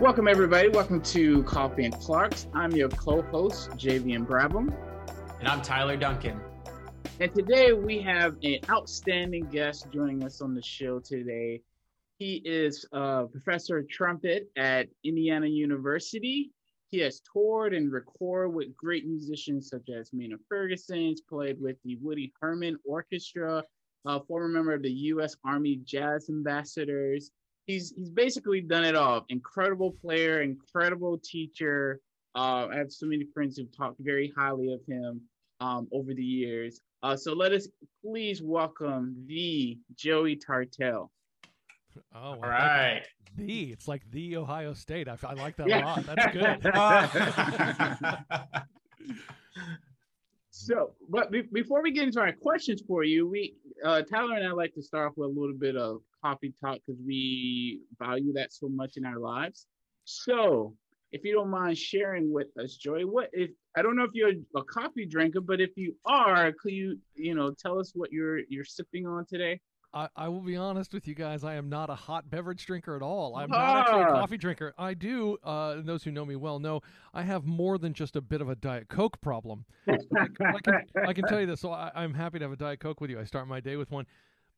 Welcome, everybody. Welcome to Coffee and Clarkes. I'm your co-host, Javian Brabham. And I'm Tyler Duncan. And today we have an outstanding guest joining us on the show today. He is a professor of trumpet at Indiana University. He has toured and recorded with great musicians such as Maynard Ferguson. He's played with the Woody Herman Orchestra, a former member of the U.S. Army Jazz Ambassadors. He's he's basically done it all. Incredible player, incredible teacher. Uh, I have so many friends who've talked very highly of him um, over the years. Uh, so let us please welcome the Joey Tartell. Oh, all right. The it's like the Ohio State. I, I like that yeah. a lot. That's good. so, but be- before we get into our questions for you, we uh, Tyler and I like to start off with a little bit of coffee talk because we value that so much in our lives. So, if you don't mind sharing with us, Joy, what if I don't know if you're a coffee drinker, but if you are, could you you know tell us what you're you're sipping on today? I, I will be honest with you guys. I am not a hot beverage drinker at all. I'm not actually a coffee drinker. I do, uh, and those who know me well know I have more than just a bit of a Diet Coke problem. I, I, can, I, can, tell you this. So I, I'm happy to have a Diet Coke with you. I start my day with one.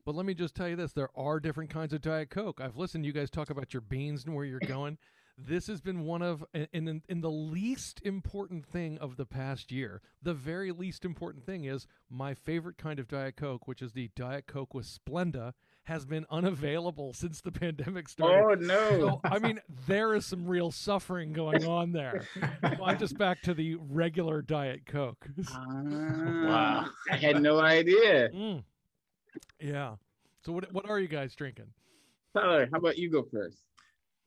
But let me just tell you this: there are different kinds of Diet Coke. I've listened to you guys talk about your beans and where you're going this has been one of in, in, in the least important thing of the past year. The very least important thing is my favorite kind of Diet Coke, which is the Diet Coke with Splenda, has been unavailable since the pandemic started. Oh no! So, I mean, there is some real suffering going on there. I'm just back to the regular Diet Coke. Uh, wow! I had no idea. Mm. Yeah. So what what are you guys drinking? Tyler, how about you go first?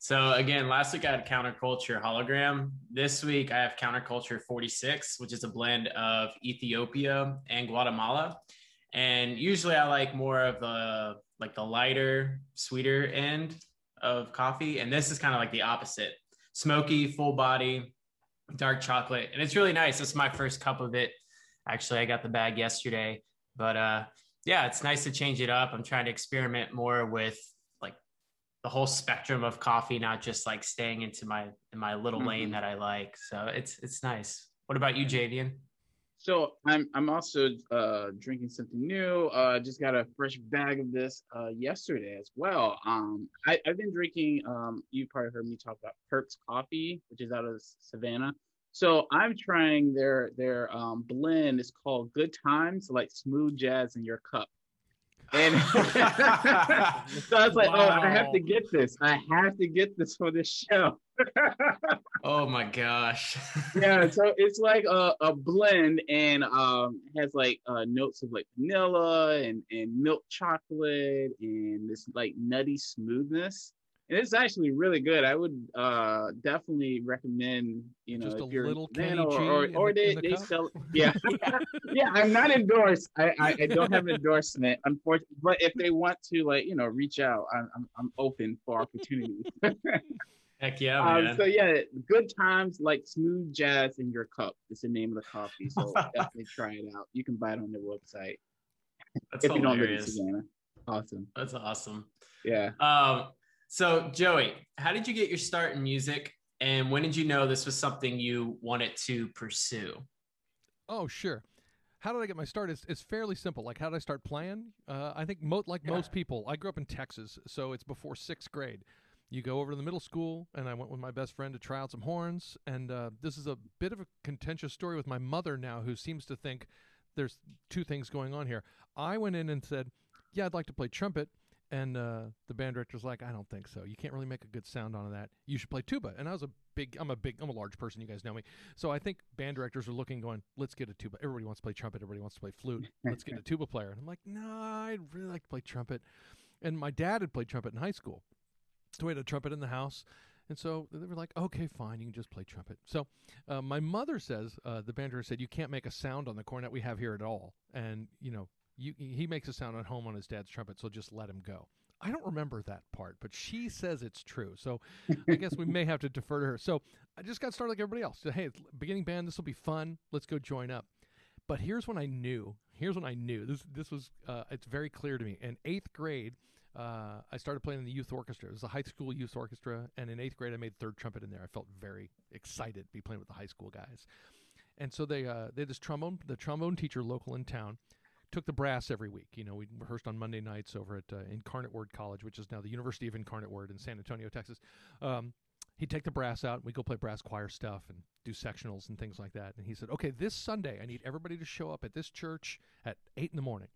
So again, last week I had counterculture hologram. This week I have counterculture 46, which is a blend of Ethiopia and Guatemala. And usually I like more of the like the lighter, sweeter end of coffee. And this is kind of like the opposite. Smoky, full body, dark chocolate. And it's really nice. This is my first cup of it. Actually, I got the bag yesterday. But uh yeah, it's nice to change it up. I'm trying to experiment more with the whole spectrum of coffee, not just like staying into my in my little mm-hmm. lane that I like. So it's it's nice. What about you, Javian? So I'm I'm also uh, drinking something new. Uh, just got a fresh bag of this uh, yesterday as well. Um, I, have been drinking. Um, you probably heard me talk about Perks Coffee, which is out of Savannah. So I'm trying their their um, blend. It's called Good Times, like smooth jazz in your cup. And so I was like, wow. oh, I have to get this. I have to get this for this show. oh my gosh. yeah, so it's like a, a blend and um has like uh, notes of like vanilla and, and milk chocolate and this like nutty smoothness and it's actually really good. I would uh, definitely recommend, you know, Just if you're little man, or, or, or, or they, the they sell, yeah, yeah, I'm not endorsed. I, I, I, don't have an endorsement, unfortunately. But if they want to, like, you know, reach out, I'm, I'm, I'm open for opportunities. Heck yeah, um, man. Um, so yeah, good times like smooth jazz in your cup. It's the name of the coffee. So definitely try it out. You can buy it on their website. That's if hilarious. you don't live in Savannah. Awesome. That's awesome. Yeah. Um, so, Joey, how did you get your start in music? And when did you know this was something you wanted to pursue? Oh, sure. How did I get my start? It's, it's fairly simple. Like, how did I start playing? Uh, I think, mo- like yeah. most people, I grew up in Texas, so it's before sixth grade. You go over to the middle school, and I went with my best friend to try out some horns. And uh, this is a bit of a contentious story with my mother now, who seems to think there's two things going on here. I went in and said, Yeah, I'd like to play trumpet. And uh, the band director's like, I don't think so. You can't really make a good sound on that. You should play tuba. And I was a big, I'm a big, I'm a large person. You guys know me. So I think band directors are looking, going, let's get a tuba. Everybody wants to play trumpet. Everybody wants to play flute. Let's get a tuba player. And I'm like, no, I'd really like to play trumpet. And my dad had played trumpet in high school. So we had a trumpet in the house. And so they were like, okay, fine, you can just play trumpet. So uh, my mother says, uh, the band director said, you can't make a sound on the cornet we have here at all. And, you know, you, he makes a sound at home on his dad's trumpet, so just let him go. I don't remember that part, but she says it's true. So I guess we may have to defer to her. So I just got started like everybody else. Hey, beginning band, this will be fun. Let's go join up. But here's when I knew. Here's when I knew. This this was. Uh, it's very clear to me. In eighth grade, uh, I started playing in the youth orchestra. It was a high school youth orchestra, and in eighth grade, I made third trumpet in there. I felt very excited to be playing with the high school guys. And so they uh, they had this trombone the trombone teacher local in town took the brass every week. You know, we rehearsed on Monday nights over at uh, Incarnate Word College, which is now the University of Incarnate Word in San Antonio, Texas. Um, he'd take the brass out. And we'd go play brass choir stuff and do sectionals and things like that. And he said, "Okay, this Sunday, I need everybody to show up at this church at eight in the morning."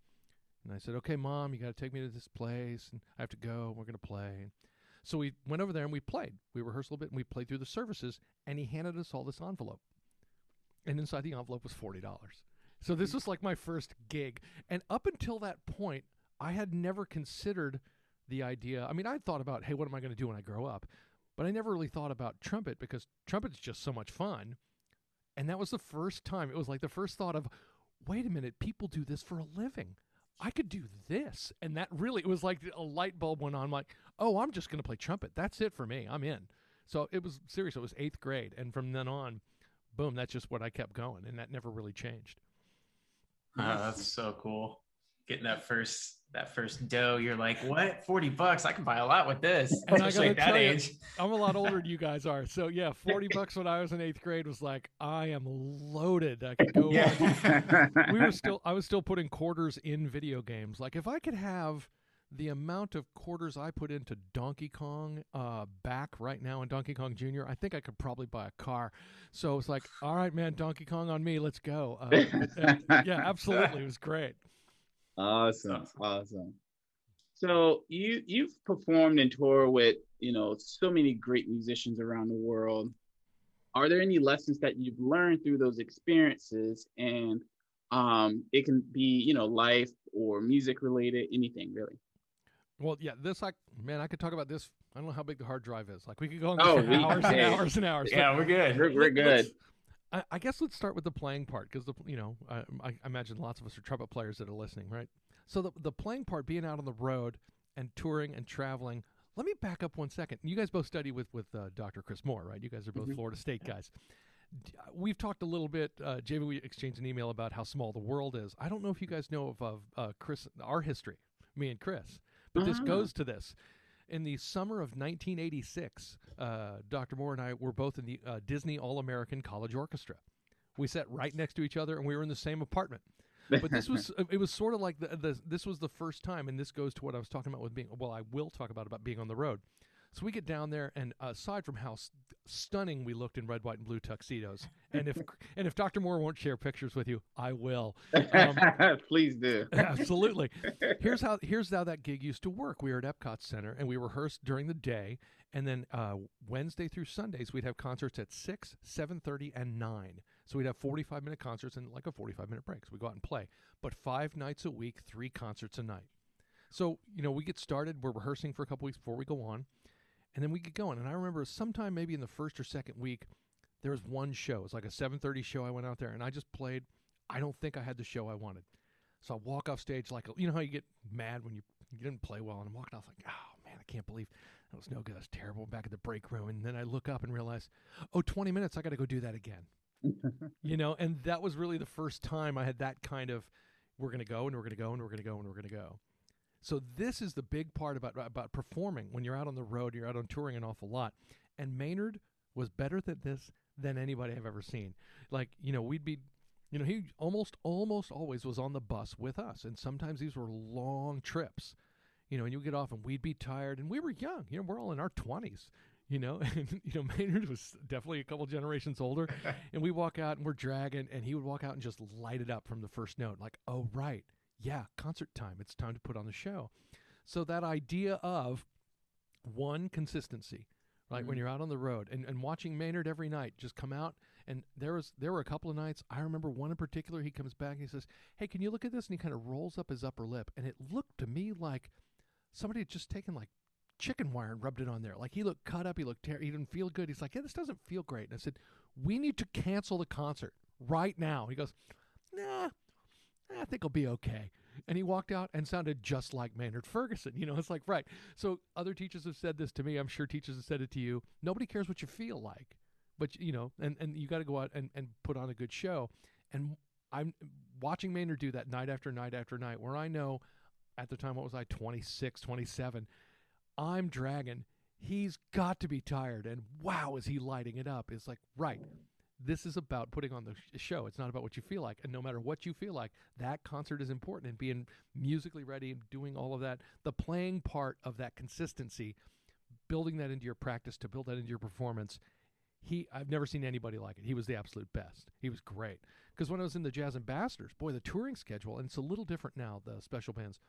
And I said, "Okay, mom, you got to take me to this place, and I have to go. And We're going to play." So we went over there and we played. We rehearsed a little bit and we played through the services. And he handed us all this envelope, and inside the envelope was forty dollars. So this mm-hmm. was like my first gig, and up until that point, I had never considered the idea. I mean, I thought about, hey, what am I going to do when I grow up? But I never really thought about trumpet because trumpet's just so much fun. And that was the first time. It was like the first thought of, wait a minute, people do this for a living. I could do this. And that really, it was like a light bulb went on. I'm like, oh, I'm just going to play trumpet. That's it for me. I'm in. So it was serious. It was eighth grade. And from then on, boom, that's just what I kept going. And that never really changed. Oh, that's so cool. Getting that first that first dough, you're like, what? 40 bucks? I can buy a lot with this. And Especially at that age. You, I'm a lot older than you guys are. So yeah, 40 bucks when I was in eighth grade was like, I am loaded. I could go yeah. we were still I was still putting quarters in video games. Like if I could have the amount of quarters I put into Donkey Kong uh, back right now in Donkey Kong Jr., I think I could probably buy a car. So it's like, all right, man, Donkey Kong on me, let's go. Uh, yeah, absolutely, it was great. Awesome, awesome. So you you've performed and toured with you know so many great musicians around the world. Are there any lessons that you've learned through those experiences? And um, it can be you know life or music related, anything really. Well, yeah, this like man, I could talk about this. I don't know how big the hard drive is. Like we could go on oh, for hours and hours and hours. Yeah, we're good. We're, we're good. I, I, guess let's start with the playing part because the you know I, I, imagine lots of us are trumpet players that are listening, right? So the the playing part, being out on the road and touring and traveling. Let me back up one second. You guys both study with with uh, Dr. Chris Moore, right? You guys are both mm-hmm. Florida State guys. We've talked a little bit, uh, Jamie. We exchanged an email about how small the world is. I don't know if you guys know of, of uh, Chris, our history, me and Chris. But this ah. goes to this. In the summer of 1986, uh, Dr. Moore and I were both in the uh, Disney All American College Orchestra. We sat right next to each other, and we were in the same apartment. But this was it was sort of like the, the this was the first time, and this goes to what I was talking about with being. Well, I will talk about about being on the road. So we get down there, and aside from how st- stunning we looked in red, white, and blue tuxedos, and if and if Dr. Moore won't share pictures with you, I will. Um, Please do. absolutely. Here's how here's how that gig used to work. We were at Epcot Center, and we rehearsed during the day, and then uh, Wednesday through Sundays we'd have concerts at six, seven thirty, and nine. So we'd have 45 minute concerts and like a 45 minute break. So we go out and play. But five nights a week, three concerts a night. So, you know, we get started, we're rehearsing for a couple weeks before we go on and then we get going. And I remember sometime maybe in the first or second week, there was one show. It was like a 7:30 show. I went out there and I just played. I don't think I had the show I wanted. So I walk off stage like you know how you get mad when you, you didn't play well, and I'm walking off like, oh man, I can't believe that was no good. That was terrible. Back at the break room, and then I look up and realize, oh, 20 minutes. I got to go do that again. you know, and that was really the first time I had that kind of, we're gonna go and we're gonna go and we're gonna go and we're gonna go. So this is the big part about about performing when you're out on the road, you're out on touring an awful lot. And Maynard was better than this than anybody I've ever seen. Like, you know, we'd be you know, he almost almost always was on the bus with us. And sometimes these were long trips. You know, and you would get off and we'd be tired and we were young. You know, we're all in our twenties. You know, and you know, Maynard was definitely a couple generations older. and we walk out and we're dragging and he would walk out and just light it up from the first note, like, oh right yeah, concert time. It's time to put on the show. So that idea of one consistency, right? Mm-hmm. When you're out on the road and, and watching Maynard every night just come out and there was there were a couple of nights I remember one in particular he comes back and he says, "Hey, can you look at this?" and he kind of rolls up his upper lip and it looked to me like somebody had just taken like chicken wire and rubbed it on there. Like he looked cut up, he looked ter- he didn't feel good. He's like, "Yeah, this doesn't feel great." And I said, "We need to cancel the concert right now." He goes, "Nah, Eh, I think I'll be okay. And he walked out and sounded just like Maynard Ferguson. You know, it's like, right. So other teachers have said this to me. I'm sure teachers have said it to you. Nobody cares what you feel like. But, you know, and, and you got to go out and, and put on a good show. And I'm watching Maynard do that night after night after night where I know at the time, what was I, 26, 27? I'm dragging. He's got to be tired. And wow, is he lighting it up? It's like, right. This is about putting on the show. It's not about what you feel like. And no matter what you feel like, that concert is important and being musically ready and doing all of that. The playing part of that consistency, building that into your practice to build that into your performance. He, I've never seen anybody like it. He was the absolute best. He was great. Because when I was in the Jazz Ambassadors, boy, the touring schedule, and it's a little different now, the special bands,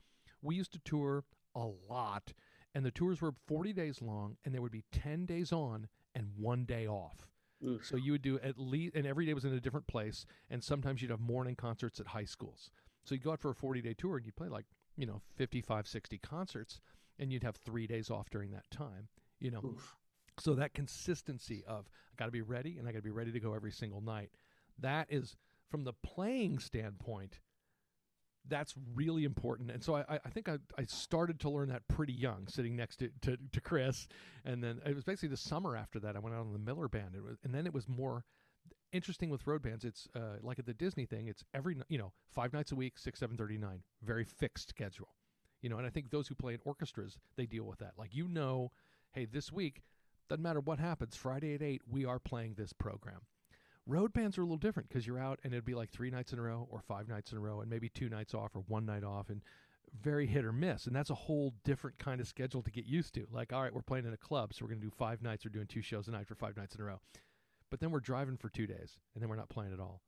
we used to tour a lot and the tours were 40 days long and there would be 10 days on and one day off Oof. so you would do at least and every day was in a different place and sometimes you'd have morning concerts at high schools so you'd go out for a 40 day tour and you'd play like you know 55 60 concerts and you'd have three days off during that time you know Oof. so that consistency of i got to be ready and i got to be ready to go every single night that is from the playing standpoint that's really important. And so I, I- think I, I started to learn that pretty young, sitting next to, to, to Chris. And then it was basically the summer after that, I went out on the Miller Band. Was, and then it was more interesting with road bands. It's uh, like at the Disney thing, it's every, you know, five nights a week, six, seven, thirty-nine, very fixed schedule. You know, and I think those who play in orchestras, they deal with that. Like, you know, hey, this week, doesn't matter what happens, Friday at 8, we are playing this program. Road bands are a little different because you're out and it'd be like three nights in a row or five nights in a row and maybe two nights off or one night off and very hit or miss. And that's a whole different kind of schedule to get used to. Like, all right, we're playing in a club, so we're going to do five nights. We're doing two shows a night for five nights in a row. But then we're driving for two days and then we're not playing at all.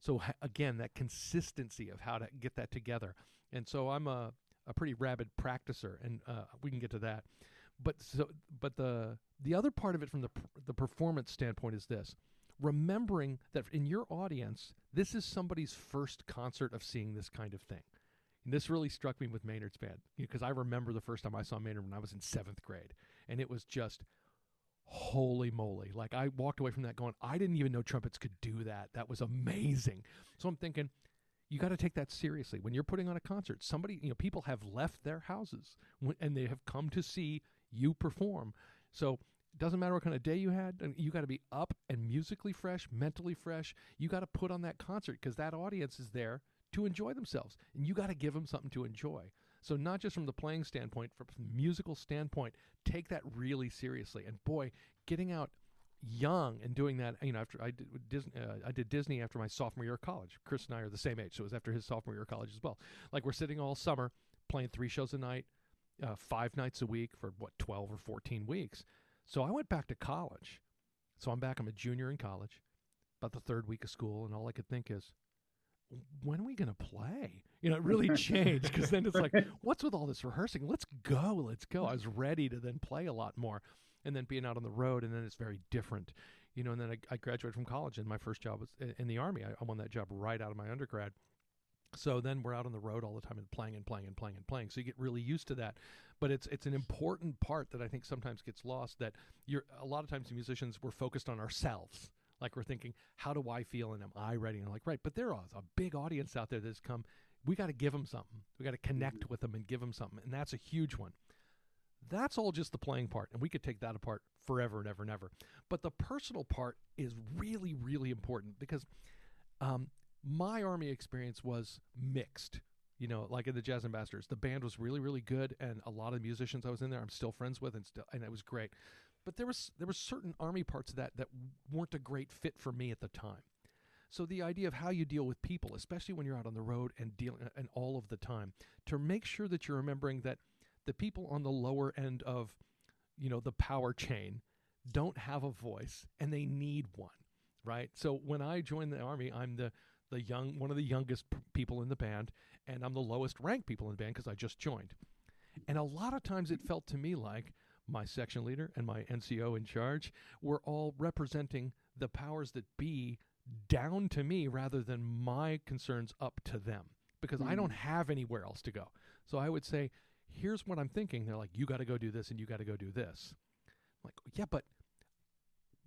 So again, that consistency of how to get that together. And so I'm a, a pretty rabid practicer, and uh, we can get to that. But so, but the the other part of it from the the performance standpoint is this: remembering that in your audience, this is somebody's first concert of seeing this kind of thing. And this really struck me with Maynard's band because I remember the first time I saw Maynard when I was in seventh grade, and it was just holy moly! Like I walked away from that going, I didn't even know trumpets could do that. That was amazing. So I'm thinking, you got to take that seriously when you're putting on a concert. Somebody, you know, people have left their houses and they have come to see you perform. So doesn't matter what kind of day you had. You got to be up and musically fresh, mentally fresh. You got to put on that concert because that audience is there to enjoy themselves, and you got to give them something to enjoy. So not just from the playing standpoint, from the musical standpoint, take that really seriously. And boy, getting out young and doing that, you know, after I did Disney, uh, I did Disney after my sophomore year of college. Chris and I are the same age, so it was after his sophomore year of college as well. Like we're sitting all summer playing three shows a night, uh, five nights a week for what twelve or fourteen weeks. So I went back to college. So I'm back. I'm a junior in college, about the third week of school, and all I could think is, when are we going to play? You know, it really changed because then it's like, what's with all this rehearsing? Let's go, let's go. I was ready to then play a lot more, and then being out on the road, and then it's very different, you know. And then I, I graduated from college, and my first job was in, in the army. I, I won that job right out of my undergrad. So then we're out on the road all the time and playing and playing and playing and playing. So you get really used to that. But it's it's an important part that I think sometimes gets lost. That you're a lot of times musicians we're focused on ourselves. Like we're thinking, how do I feel and am I ready? And I'm like, right, but there are a big audience out there that's come. We got to give them something. We got to connect with them and give them something, and that's a huge one. That's all just the playing part, and we could take that apart forever and ever and ever. But the personal part is really, really important because um, my army experience was mixed. You know, like in the Jazz Ambassadors, the band was really, really good, and a lot of the musicians I was in there, I'm still friends with, and still, and it was great. But there was there was certain army parts of that that weren't a great fit for me at the time. So the idea of how you deal with people, especially when you're out on the road and dealing and all of the time, to make sure that you're remembering that the people on the lower end of, you know, the power chain don't have a voice and they need one, right? So when I joined the army, I'm the the young one of the youngest p- people in the band and I'm the lowest ranked people in the band because I just joined. And a lot of times it felt to me like my section leader and my NCO in charge were all representing the powers that be down to me rather than my concerns up to them because I don't hmm. have anywhere else to go. So I would say, here's what I'm thinking. They're like, you got to go do this and you got to go do this. I'm like, yeah, but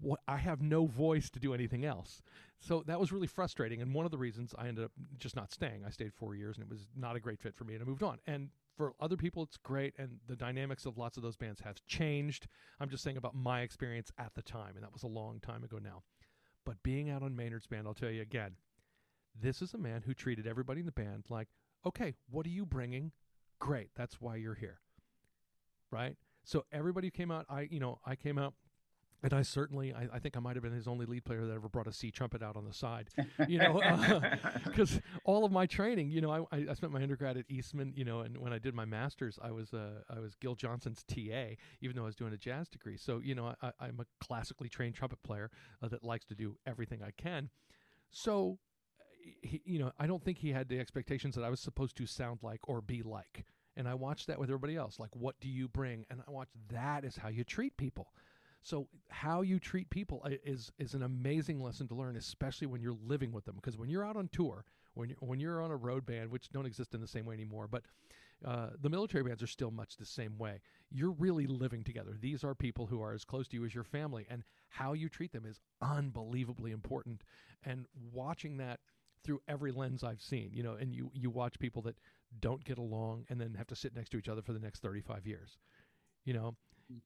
what I have no voice to do anything else. So that was really frustrating. And one of the reasons I ended up just not staying, I stayed four years and it was not a great fit for me and I moved on. And for other people, it's great. And the dynamics of lots of those bands have changed. I'm just saying about my experience at the time. And that was a long time ago now. But being out on Maynard's band, I'll tell you again, this is a man who treated everybody in the band like, okay, what are you bringing? great. That's why you're here. Right? So everybody came out. I, you know, I came out and I certainly, I, I, think I might have been his only lead player that ever brought a C trumpet out on the side, you know, because uh, all of my training, you know, I, I spent my undergrad at Eastman, you know, and when I did my master's, I was uh, I was Gil Johnson's TA, even though I was doing a jazz degree. So you know, I, am a classically trained trumpet player uh, that likes to do everything I can. So, he, you know, I don't think he had the expectations that I was supposed to sound like or be like. And I watched that with everybody else. Like, what do you bring? And I watched that is how you treat people. So how you treat people is is an amazing lesson to learn, especially when you're living with them. Because when you're out on tour, when you're, when you're on a road band, which don't exist in the same way anymore, but uh, the military bands are still much the same way. You're really living together. These are people who are as close to you as your family, and how you treat them is unbelievably important. And watching that through every lens I've seen, you know, and you you watch people that don't get along and then have to sit next to each other for the next 35 years. You know,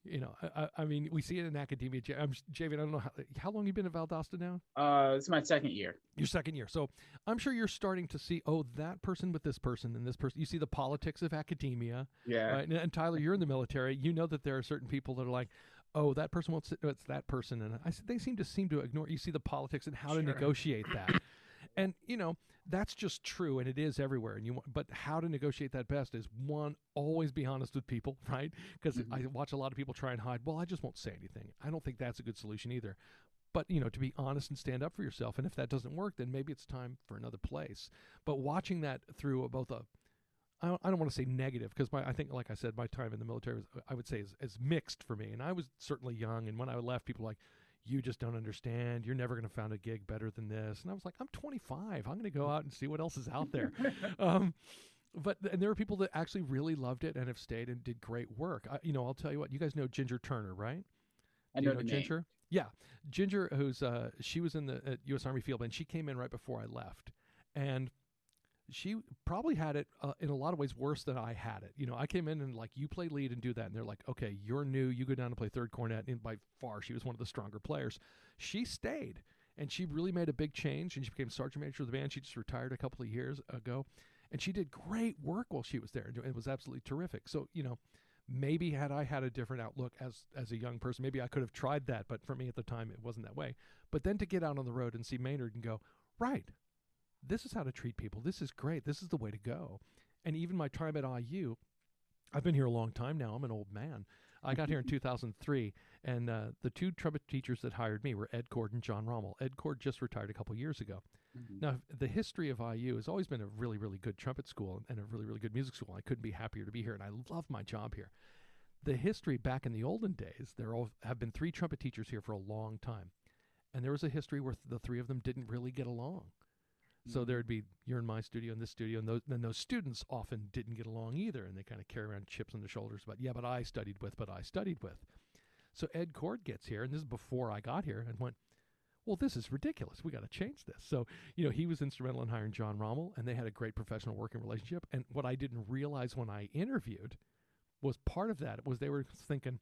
you know, I, I, mean, we see it in academia. I'm, Javian, I don't know how, how long you've been at Valdosta now. Uh, it's my second year. Your second year, so I'm sure you're starting to see, oh, that person with this person and this person. You see the politics of academia, yeah. Right? And, and Tyler, you're in the military. You know that there are certain people that are like, oh, that person won't sit. No, it's that person, and I said they seem to seem to ignore. You see the politics and how sure. to negotiate that, and you know that's just true and it is everywhere and you but how to negotiate that best is one always be honest with people right because mm-hmm. i watch a lot of people try and hide well i just won't say anything i don't think that's a good solution either but you know to be honest and stand up for yourself and if that doesn't work then maybe it's time for another place but watching that through both a I don't, I don't want to say negative because I think, like I said, my time in the military was, I would say, is, is mixed for me. And I was certainly young. And when I left, people were like, you just don't understand. You're never going to find a gig better than this. And I was like, I'm 25. I'm going to go out and see what else is out there. um, but and there are people that actually really loved it and have stayed and did great work. I, you know, I'll tell you what. You guys know Ginger Turner, right? I know, you know Ginger. Name. Yeah, Ginger, who's uh, she was in the U.S. Army field, and she came in right before I left, and she probably had it uh, in a lot of ways worse than I had it. You know, I came in and like you play lead and do that, and they're like, okay, you're new, you go down and play third cornet, and by far she was one of the stronger players. She stayed, and she really made a big change, and she became sergeant major of the band. She just retired a couple of years ago, and she did great work while she was there. It was absolutely terrific. So you know. Maybe had I had a different outlook as as a young person, maybe I could have tried that. But for me at the time, it wasn't that way. But then to get out on the road and see Maynard and go, right, this is how to treat people. This is great. This is the way to go. And even my time at IU, I've been here a long time now. I'm an old man. I got here in 2003, and uh, the two trumpet teachers that hired me were Ed Cord and John Rommel. Ed Cord just retired a couple years ago. Mm-hmm. Now, the history of IU has always been a really, really good trumpet school and a really, really good music school. I couldn't be happier to be here, and I love my job here. The history back in the olden days, there have been three trumpet teachers here for a long time. And there was a history where the three of them didn't really get along. So mm-hmm. there'd be you're in my studio in this studio, and those, then those students often didn't get along either, and they kind of carry around chips on their shoulders. But yeah, but I studied with, but I studied with. So Ed Cord gets here, and this is before I got here, and went, well, this is ridiculous. We got to change this. So you know, he was instrumental in hiring John Rommel, and they had a great professional working relationship. And what I didn't realize when I interviewed was part of that was they were thinking,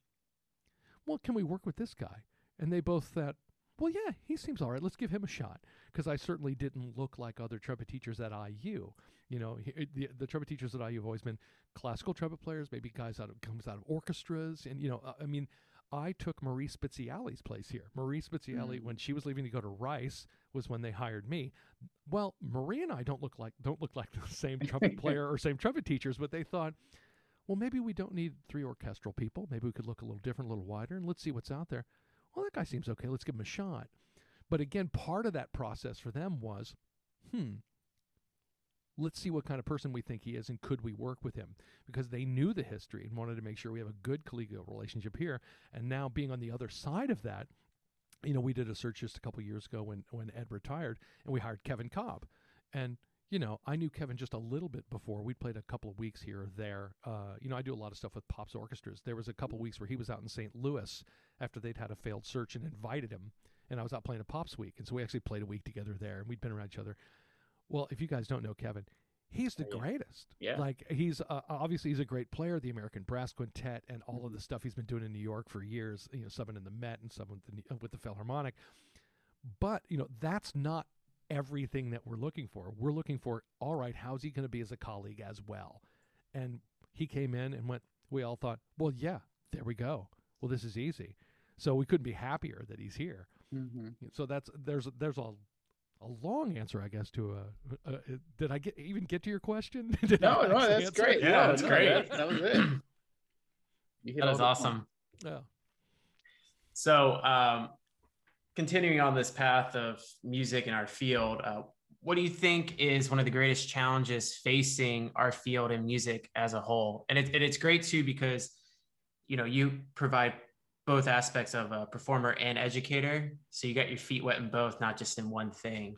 well, can we work with this guy? And they both thought, well, yeah, he seems all right. Let's give him a shot because I certainly didn't look like other trumpet teachers at IU. You know, he, the, the trumpet teachers at IU have always been classical trumpet players, maybe guys out of comes out of orchestras, and you know, uh, I mean, I took Marie Speziali's place here. Marie Speziali, mm. when she was leaving to go to Rice, was when they hired me. Well, Marie and I don't look like don't look like the same trumpet player or same trumpet teachers, but they thought, well, maybe we don't need three orchestral people. Maybe we could look a little different, a little wider, and let's see what's out there well, that guy seems okay. Let's give him a shot. But again, part of that process for them was, hmm, let's see what kind of person we think he is and could we work with him because they knew the history and wanted to make sure we have a good collegial relationship here and now being on the other side of that you know we did a search just a couple years ago when when ed retired and we hired kevin cobb and you know, I knew Kevin just a little bit before. We'd played a couple of weeks here or there. Uh, you know, I do a lot of stuff with Pops orchestras. There was a couple of weeks where he was out in St. Louis after they'd had a failed search and invited him. And I was out playing a Pops week. And so we actually played a week together there and we'd been around each other. Well, if you guys don't know Kevin, he's the greatest. Yeah. Like he's uh, obviously he's a great player, the American Brass Quintet and all of the stuff he's been doing in New York for years, you know, subbing in the Met and subbing with the, with the Philharmonic. But, you know, that's not everything that we're looking for. We're looking for, all right, how's he going to be as a colleague as well? And he came in and went. We all thought, well, yeah, there we go. Well, this is easy. So we couldn't be happier that he's here. Mm-hmm. So that's there's there's a a long answer, I guess. To a, a, a did I get even get to your question? Did I No, no, that's answer? great. Yeah, No, that's no, great. That, that was it. You hit That was is points. awesome. Yeah. So, um, continuing on this path of music in our field, uh, what do you think is one of the greatest challenges facing our field in music as a whole? And, it, and it's great too because, you know, you provide both aspects of a performer and educator, so you got your feet wet in both, not just in one thing.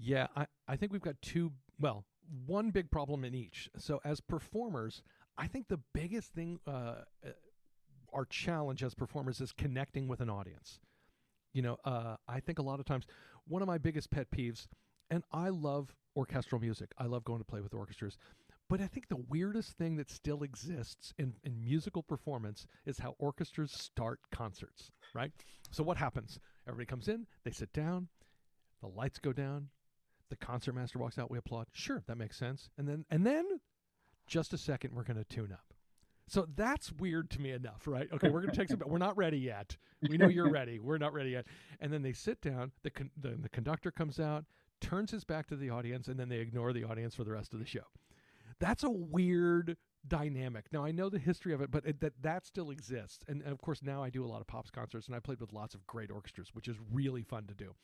Yeah, I, I think we've got two, well, one big problem in each. So, as performers, I think the biggest thing, uh, uh, our challenge as performers is connecting with an audience. You know, uh, I think a lot of times one of my biggest pet peeves, and I love orchestral music, I love going to play with orchestras. But I think the weirdest thing that still exists in, in musical performance is how orchestras start concerts, right? So, what happens? Everybody comes in, they sit down, the lights go down, the concertmaster walks out, we applaud. Sure, that makes sense. And then and then just a second, we're gonna tune up. So that's weird to me enough, right? Okay, we're gonna take some but we're not ready yet. We know you're ready. We're not ready yet. And then they sit down, the con- the, the conductor comes out, turns his back to the audience, and then they ignore the audience for the rest of the show. That's a weird dynamic. Now I know the history of it, but it, that that still exists. And, and of course now I do a lot of pops concerts, and I played with lots of great orchestras, which is really fun to do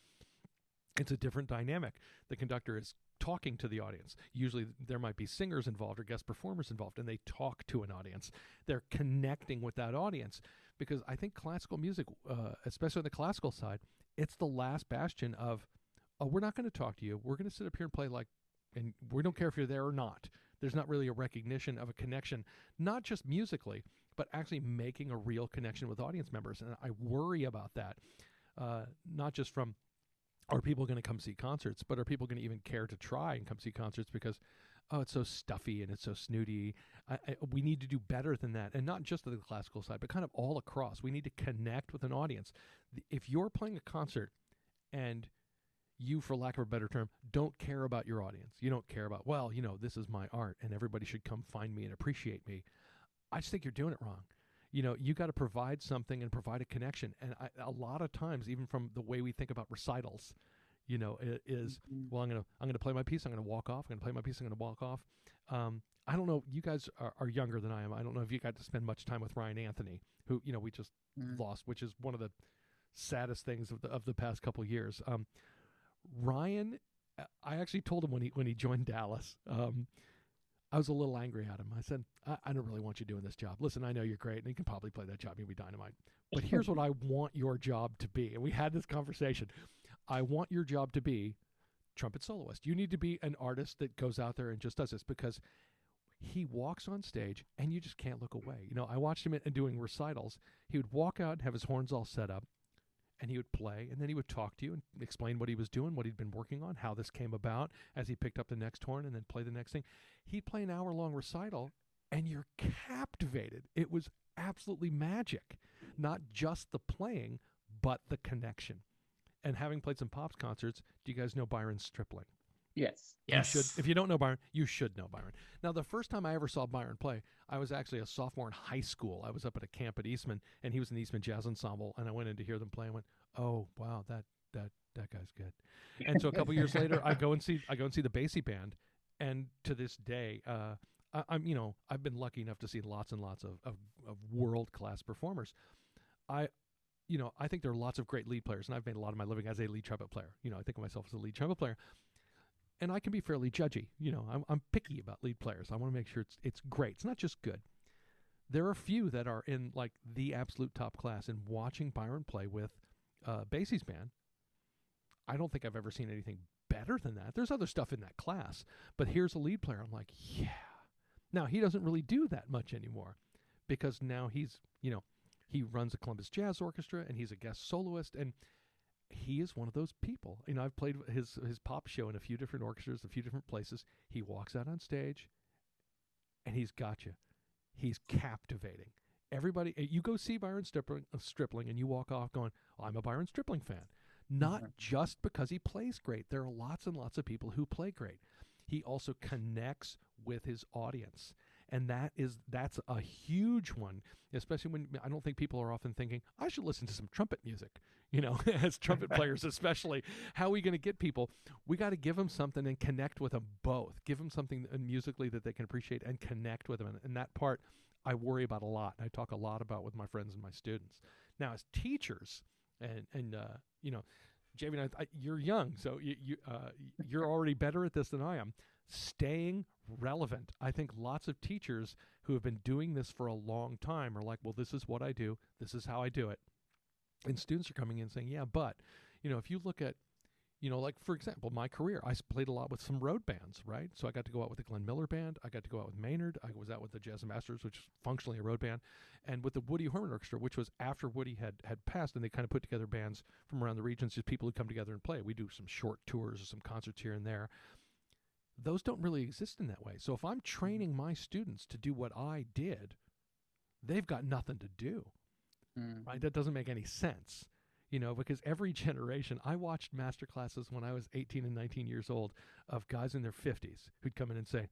it's a different dynamic. The conductor is talking to the audience. Usually there might be singers involved or guest performers involved, and they talk to an audience. They're connecting with that audience because I think classical music, uh, especially on the classical side, it's the last bastion of, oh, we're not going to talk to you. We're going to sit up here and play like, and we don't care if you're there or not. There's not really a recognition of a connection, not just musically, but actually making a real connection with audience members. And I worry about that, uh, not just from are people going to come see concerts, but are people going to even care to try and come see concerts because, oh, it's so stuffy and it's so snooty? I, I, we need to do better than that, and not just the classical side, but kind of all across. We need to connect with an audience. If you're playing a concert and you, for lack of a better term, don't care about your audience, you don't care about, well, you know, this is my art and everybody should come find me and appreciate me. I just think you're doing it wrong you know you got to provide something and provide a connection and I, a lot of times even from the way we think about recitals you know it is Mhm. well i'm gonna i'm gonna play my piece i'm gonna walk off i'm gonna play my piece i'm gonna walk off um, i don't know you guys are, are younger than i am i don't know if you got to spend much time with ryan anthony who you know we just Mm. lost which is one of the saddest things of the of the past couple years um, ryan i actually told him when he when he joined dallas um, I was a little angry at him. I said, I, I don't really want you doing this job. Listen, I know you're great and you can probably play that job. You'll be dynamite. But here's what I want your job to be. And we had this conversation. I want your job to be trumpet soloist. You need to be an artist that goes out there and just does this because he walks on stage and you just can't look away. You know, I watched him in, doing recitals. He would walk out and have his horns all set up and he would play and then he would talk to you and explain what he was doing, what he'd been working on, how this came about as he picked up the next horn and then play the next thing. He'd play an hour long recital and you're captivated. It was absolutely magic. Not just the playing, but the connection. And having played some pops concerts, do you guys know Byron Stripling? Yes. Yes. You should, if you don't know Byron, you should know Byron. Now, the first time I ever saw Byron play, I was actually a sophomore in high school. I was up at a camp at Eastman, and he was in the Eastman Jazz Ensemble, and I went in to hear them play. and went, "Oh, wow, that that that guy's good." And so a couple years later, I go and see I go and see the Basie band, and to this day, uh, I, I'm you know I've been lucky enough to see lots and lots of of, of world class performers. I you know, I think there are lots of great lead players, and I've made a lot of my living as a lead trumpet player. You know, I think of myself as a lead trumpet player, and I can be fairly judgy. You know, I'm, I'm picky about lead players. I want to make sure it's it's great. It's not just good. There are a few that are in like the absolute top class. And watching Byron play with uh, Basie's band, I don't think I've ever seen anything better than that. There's other stuff in that class, but here's a lead player. I'm like, yeah. Now he doesn't really do that much anymore because now he's you know he runs a Columbus Jazz Orchestra and he's a guest soloist and he is one of those people. You know, I've played his his pop show in a few different orchestras, a few different places. He walks out on stage and he's got you. He's captivating. Everybody, eh, you go see Byron Stripling, uh, Stripling and you walk off going, "I'm a Byron Stripling fan." Not Mhm. just because he plays great. There are lots and lots of people who play great. He also connects with his audience. And that is that's a huge one especially when i don't think people are often thinking i should listen to some trumpet music you know as trumpet players especially. How are we going to get people? We got to give them something and connect with them both. Give them something uh, musically that they can appreciate and connect with them and, and that part i worry about a lot. I talk a lot about with my friends and my students. Now as teachers and and uh, you know Jamie, I, I, you're young, so you, you uh, you're already better at this than I am. Staying relevant. I think lots of teachers who have been doing this for a long time are like, "Well, this is what I do. This is how I do it," and students are coming in saying, "Yeah, but," you know, if you look at you know, like for example, my career, I played a lot with some road bands, right? So I got to go out with the Glenn Miller Band. I got to go out with Maynard. I was out with the Jazz Masters, which is functionally a road band, and with the Woody Herman Orchestra, which was after Woody had had passed, and they kind of put together bands from around the regions, just people who come together and play. We do some short tours or some concerts here and there. Those don't really exist in that way. So if I'm training my students to do what I did, they've got nothing to do. Mm. Right? That doesn't make any sense you know, because every generation, I watched master classes when I was 18 and 19 years old of guys in their 50s who'd come in and say,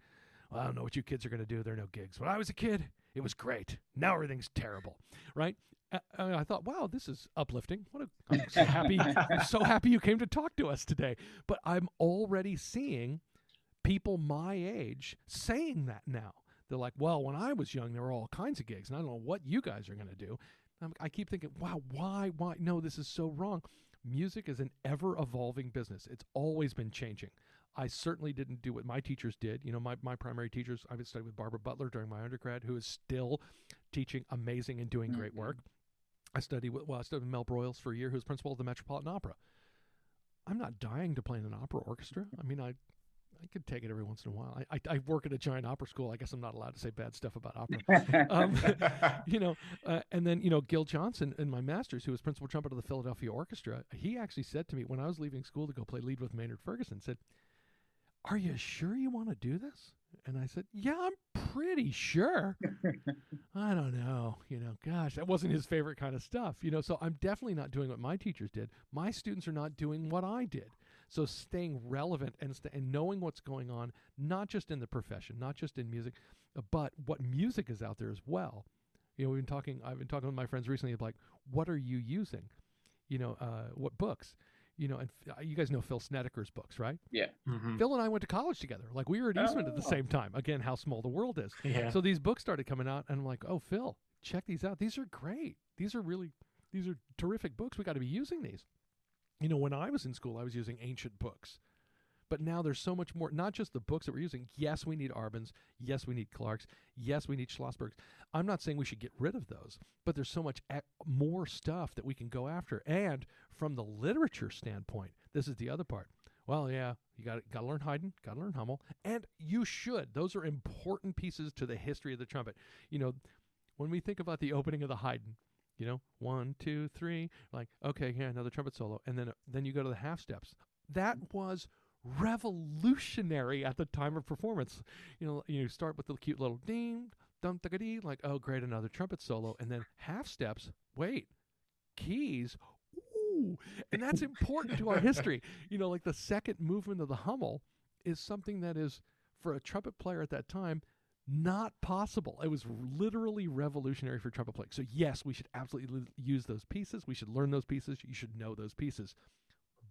well, I don't know what you kids are going to do. There are no gigs. When I was a kid, it was great. Now everything's terrible, right? And I thought, wow, this is uplifting. What a, I'm so happy, so happy you came to talk to us today. But I'm already seeing people my age saying that now. They're like, well, when I was young, there were all kinds of gigs, and I don't know what you guys are going to do. I keep thinking, wow, why, why? No, this is so wrong. Music is an ever evolving business. It's always been changing. I certainly didn't do what my teachers did. You know, my, my primary teachers, I've studied with Barbara Butler during my undergrad, who is still teaching amazing and doing mm-hmm. great work. I studied with, well, I studied with Mel Broyles for a year, who's principal of the Metropolitan Opera. I'm not dying to play in an opera orchestra. I mean, I I could take it every once in a while. I, I, I, work at a giant opera school. I guess I'm not allowed to say bad stuff about opera. um, you know, uh, and then you know Gil Johnson in my master's, who was principal trumpet of the Philadelphia Orchestra, he actually said to me when I was leaving school to go play lead with Maynard Ferguson, said, "Are you sure you want to do this?" And I said, "Yeah, I'm pretty sure." I don't know, you know, gosh, that wasn't his favorite kind of stuff, you know. So I'm definitely not doing what my teachers did. My students are not doing what I did. So staying relevant and, st- and knowing what's going on, not just in the profession, not just in music, uh, but what music is out there as well. You know, we've been talking. I've been talking with my friends recently. Like, what are you using? You know, uh, what books? You know, and uh, you guys know Phil Snedecor's books, right? Yeah. Mm-hmm. Phil and I went to college together. Like we were at Eastman oh. at the oh. same time. Again, how small the world is. Yeah. So these books started coming out, and I'm like, oh, Phil, check these out. These are great. These are really, these are terrific books. We got to be using these you know, when I was in school, I was using ancient books. But now there's so much more, not just the books that we're using. Yes, we need Arbans. Yes, we need Clarkes. Yes, we need Schlossbergs. I'm not saying we should get rid of those, but there's so much more stuff that we can go after. And from the literature standpoint, this is the other part. Well, yeah, you got got to learn Haydn, got to learn Hummel, and you should. Those are important pieces to the history of the trumpet. You know, when we think about the opening of the Haydn, you know, one, two, three, like, okay, here, another trumpet solo. And then, uh, then you go to the half steps. That was revolutionary at the time of performance. You know, you start with the cute little ding, dum, da, dee, like, oh, great, another trumpet solo. And then half steps, wait, keys, ooh. And that's important to our history. You know, like the second movement of the Hummel is something that is, for a trumpet player at that time, not possible. It was literally revolutionary for trumpet playing. So yes, we should absolutely use those pieces. We should learn those pieces. You should know those pieces.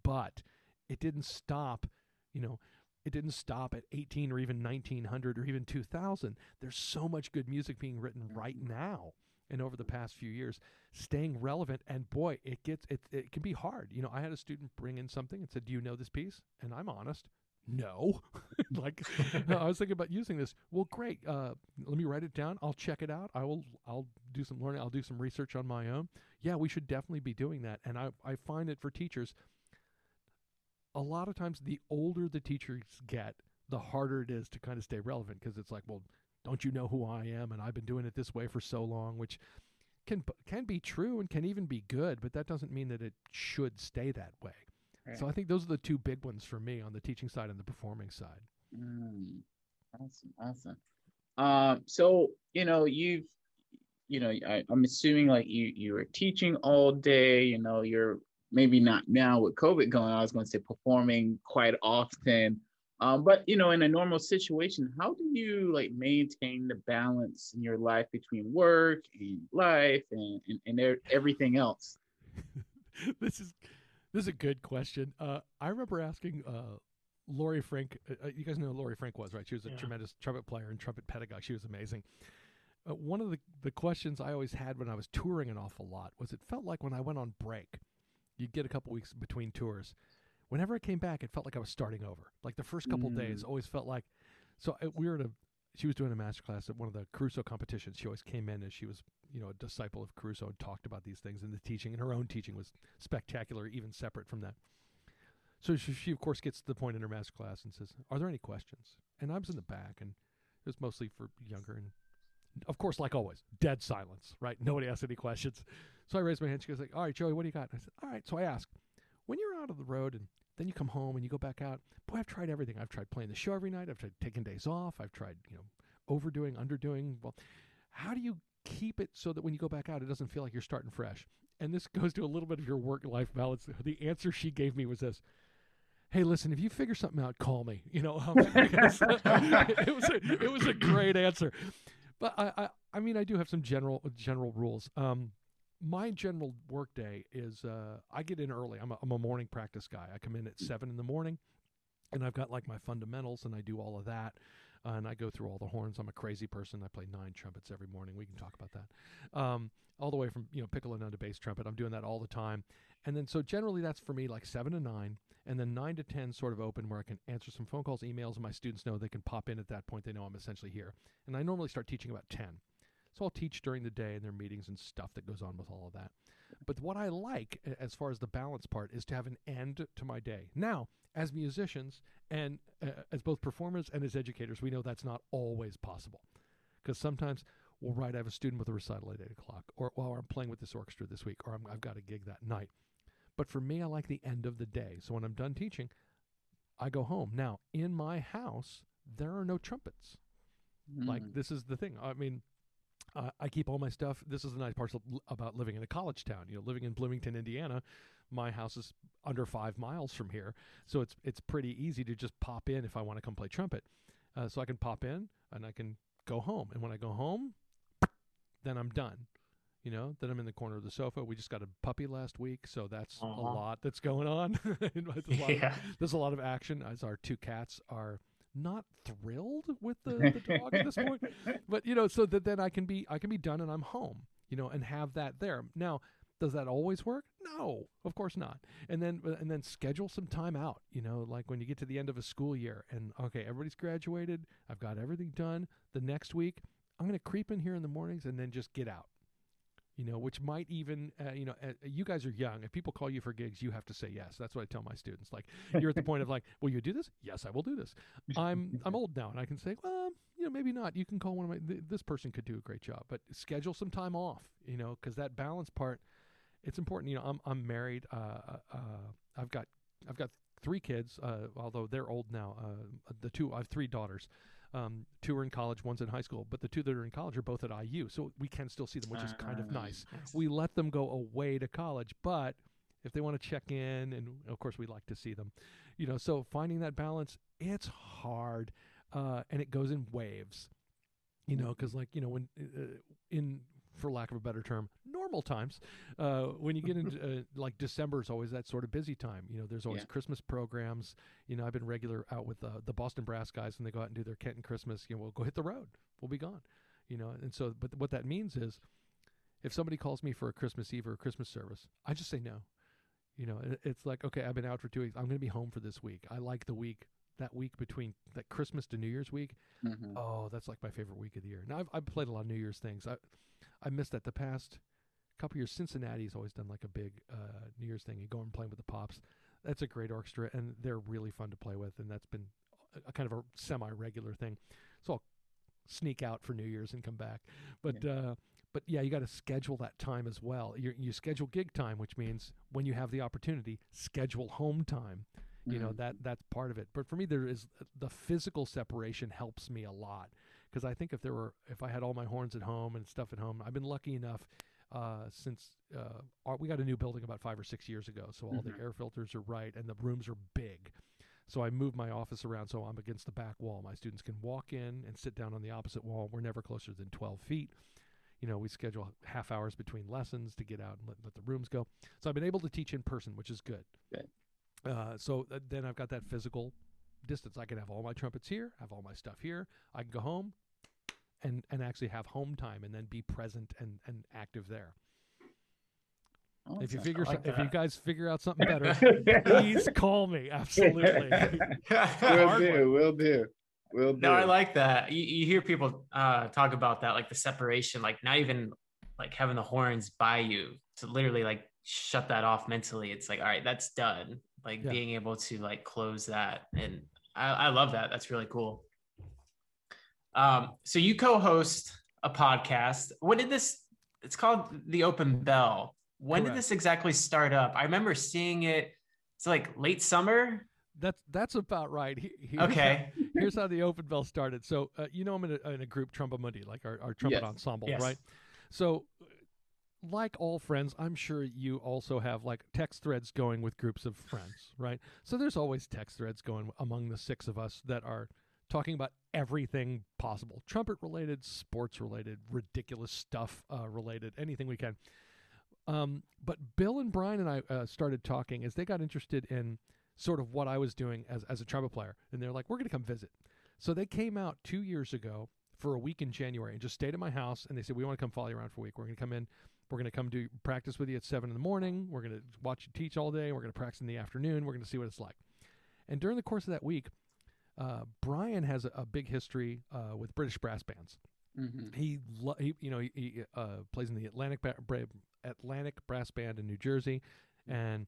But it didn't stop, you know, it didn't stop at 18 or even 1900 or even 2000. There's so much good music being written right mm-hmm. now and over the past few years staying relevant and boy it gets it, it can be hard you know i had a student bring in something and said do you know this piece and i'm honest no. Like i was thinking about using this. Well great. Uh, let me write it down. I'll check it out. I will i'll do some learning. I'll do some research on my own. Yeah we should definitely be doing that. And i, I find it for teachers a lot of times the older the teachers get the harder it is to kind of stay relevant because it's like well don't you know who i am? And i've been doing it this way for so long which can can be true and can even be good but that doesn't mean that it should stay that way so I think those are the two big ones for me on the teaching side and the performing side. Mm, awesome, awesome. Um, so you know you've you know I, I'm assuming like you you were teaching all day. You know you're maybe not now with COVID going on. I was going to say performing quite often. Um, but you know, in a normal situation, how do you like maintain the balance in your life between work and life and and, and everything else? this is this is a good question. Uh, I remember asking uh, Laurie Frink. Uh, uh, you guys know who Laurie Frink was, right? She was a yeah. tremendous trumpet player and trumpet pedagogue. She was amazing. Uh, one of the, the questions I always had when I was touring an awful lot was it felt like when I went on break, you'd get a couple weeks between tours whenever I came back, it felt like I was starting over. Like the first couple mm. days always felt like. So I, we were at a. She was doing a master class at one of the Caruso competitions. She always came in as she was, you know, a disciple of Caruso and talked about these things. And the teaching and her own teaching was spectacular, even separate from that. So she, she, of course, gets to the point in her master class and says, "Are there any questions?" And I was in the back, and it was mostly for younger and of course, like always, dead silence, right? Nobody asked any questions. So I raised my hand. She goes like, "All right, Joey, what do you got?" And I said, "All right." So I ask, "When you're out of the road and then you come home and you go back out. Boy, I've tried everything. I've tried playing the show every night. I've tried taking days off. I've tried, you know, overdoing, underdoing. Well, how do you keep it so that when you go back out, it doesn't feel like you're starting fresh? And this goes to a little bit of your work life balance. The answer she gave me was this hey, listen, if you figure something out, call me. You know, um, it was a, it was a great answer. But I, I, I mean, I do have some general general rules. Um, my general workday is uh, I get in early. I'm a, I'm a morning practice guy. I come in at seven in the morning, and I've got like my fundamentals, and I do all of that. Uh, and I go through all the horns. I'm a crazy person. I play nine trumpets every morning. We can talk about that. Um, all the way from you know piccolo down to bass trumpet. I'm doing that all the time. And then so generally that's for me like seven to nine, and then nine to ten sort of open where I can answer some phone calls, emails, and my students know they can pop in at that point. They know I'm essentially here. And I normally start teaching about ten. So I'll teach during the day in their meetings and stuff that goes on with all of that. But what I like, as far as the balance part, is to have an end to my day. Now, as musicians and uh, as both performers and as educators, we know that's not always possible. Because sometimes, well, right, I have a student with a recital at 8 o'clock, or well, I'm playing with this orchestra this week, or i have got a gig that night. But for me, I like the end of the day. So when I'm done teaching, I go home. Now, in my house, there are no trumpets. Mm. Like, this is the thing. I mean, uh, I keep all my stuff. This is the nice part about living in a college town. You know, living in Bloomington, Indiana, my house is under five miles from here, so it's it's pretty easy to just pop in if I want to come play trumpet. Uh, so I can pop in and I can go home, and when I go home, then I'm done. You know, then I'm in the corner of the sofa. We just got a puppy last week, so that's uh-huh. a lot that's going on. there's, a yeah. of, there's a lot of action as our two cats are not thrilled with the, the dog at this point. But you know, so that then I can be I can be done and I'm home, you know, and have that there. Now, does that always work? No, of course not. And then uh, and then schedule some time out, you know, like when you get to the end of a school year and okay, everybody's graduated, I've got everything done. The next week, I'm going to creep in here in the mornings and then just get out you know, which might even, uh, you know, uh, you guys are young. If people call you for gigs, you have to say yes. That's what I tell my students. Like, you're at the point of like, will you do this? Yes, I will do this. I'm I'm old now, and I can say, well, you know, maybe not. You can call one of my. Th- this person could do a great job, but schedule some time off. You know, because that balance part, it's important. You know, I'm I'm married. Uh, uh, uh I've got I've got three kids. Uh, although they're old now. Uh, the two I have three daughters. Um, two are in college, one's in high school, but the two that are in college are both at IU, so we can still see them, which is kind of nice. We let them go away to college, but if they want to check in, and of course we like to see them, you know. So finding that balance, it's hard, uh, and it goes in waves, you know, because like you know when uh, in for lack of a better term, normal times. Uh, when you get into uh, like December is always that sort of busy time. You know, there's always yeah. Christmas programs. You know, I've been regular out with uh, the Boston Brass guys when they go out and do their Kenton Christmas. You know, we'll go hit the road. We'll be gone. You know, and so, but what that means is, if somebody calls me for a Christmas Eve or a Christmas service, I just say no. You know, it's like, okay, I've been out for two weeks. I'm going to be home for this week. I like the week that week between that Christmas to New Year's week. Mm-hmm. Oh, that's like my favorite week of the year. Now I've, I've played a lot of New Year's things. I I missed that the past couple years. Cincinnati's always done like a big uh, New Year's thing and go and play with the Pops. That's a great orchestra, and they're really fun to play with, and that's been a, a kind of a semi-regular thing. So I'll sneak out for New Year's and come back. But yeah. Uh, but yeah, you got to schedule that time as well. You you schedule gig time, which means when you have the opportunity, schedule home time. You mm-hmm. know that that's part of it. But for me, there is the physical separation helps me a lot because I think if there were if I had all my horns at home and stuff at home, I've been lucky enough uh, since uh, our, we got a new building about five or six years ago, so all mm-hmm. the air filters are right and the rooms are big. So I moved my office around so I'm against the back wall. My students can walk in and sit down on the opposite wall. We're never closer than 12 feet. You know, we schedule half hours between lessons to get out and let, let the rooms go. So I've been able to teach in person, which is good. Good. Uh, so th- then I've got that physical distance. I can have all my trumpets here, have all my stuff here. I can go home and, and actually have home time and then be present and, and active there. If you figure, like so- if you guys figure out something better, please call me. Absolutely. will Hard do, will do, will do. No, I like that. You, you hear people uh, talk about that, like the separation, like not even like having the horns by you to literally like shut that off mentally. It's like, all right, that's done. Like Yeah. being able to like close that. And I, I love that. That's really cool. Um, so you co-host a podcast. When did this? It's called The Open Bell. When Correct. did this exactly start up? I remember seeing it. It's like late summer. That's that's about right. Here's Okay. How, here's how the open bell started. So uh, you know I'm in a, in a group Tromba Mundi, like our, our trumpet Yes. ensemble, Yes. right? So like all friends, I'm sure you also have like text threads going with groups of friends, right? So there's always text threads going among the six of us that are talking about everything possible. Trumpet related sports related ridiculous stuff uh, related anything we can. Um, but bill and brian and i uh, started talking as they got interested in sort of what i was doing as, as a trumpet player. And they're like we're going to come visit. So they came out two years ago for a week in january and just stayed at my house. And they said we want to come follow you around for a week. We're going to come in. We're going to come do practice with you at seven in the morning. We're going to watch you teach all day. We're going to practice in the afternoon. We're going to see what it's like. And during the course of that week uh, Brian has a, a big history uh, with British brass bands. Mhm. He, lo- he you know, he, he uh, plays in the Atlantic ba- Bra- Atlantic Brass Band in New Jersey, and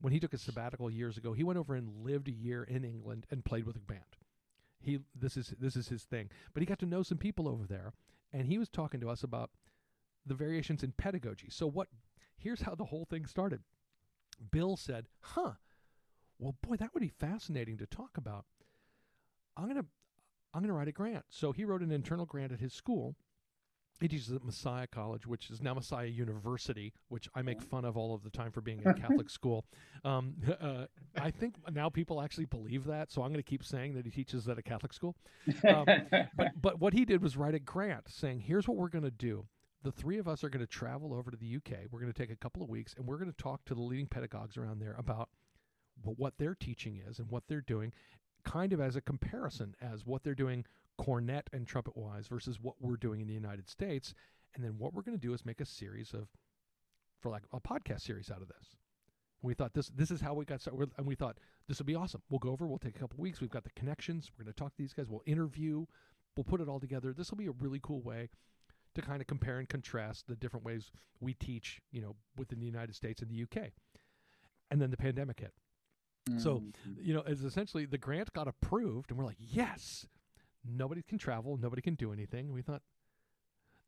when he took a sabbatical years ago, he went over and lived a year in England and played with a band. He this is this is his thing, but he got to know some people over there, and he was talking to us about the variations in pedagogy. So what? Here's how the whole thing started. Bill said, "Huh, well, boy, that would be fascinating to talk about." I'm gonna I'm gonna write a grant. So he wrote an internal grant at his school. He teaches at Messiah College, which is now Messiah University, which I make fun of all of the time for being a Catholic school. Um, uh, I think now people actually believe that, so I'm going to keep saying that he teaches at a Catholic school. Um, but but what he did was write a grant saying, "Here's what we're going to do. The three of us are going to travel over to the UK. We're going to take a couple of weeks, and we're going to talk to the leading pedagogues around there about what their teaching is and what they're doing, kind of as a comparison as what they're doing cornet and trumpet wise versus what we're doing in the United States. And then what we're going to do is make a series of, for like a podcast series out of this. And We thought this this is how we got started, and we thought this would be awesome. We'll go over. We'll take a couple weeks. We've got the connections. We're going to talk to these guys. We'll interview. We'll put it all together. This will be a really cool way to kind of compare and contrast the different ways we teach, you know, within the United States and the UK. And then the pandemic hit So, Mhm. you know, it's essentially the grant got approved, and we're like, yes, nobody can travel, nobody can do anything. We thought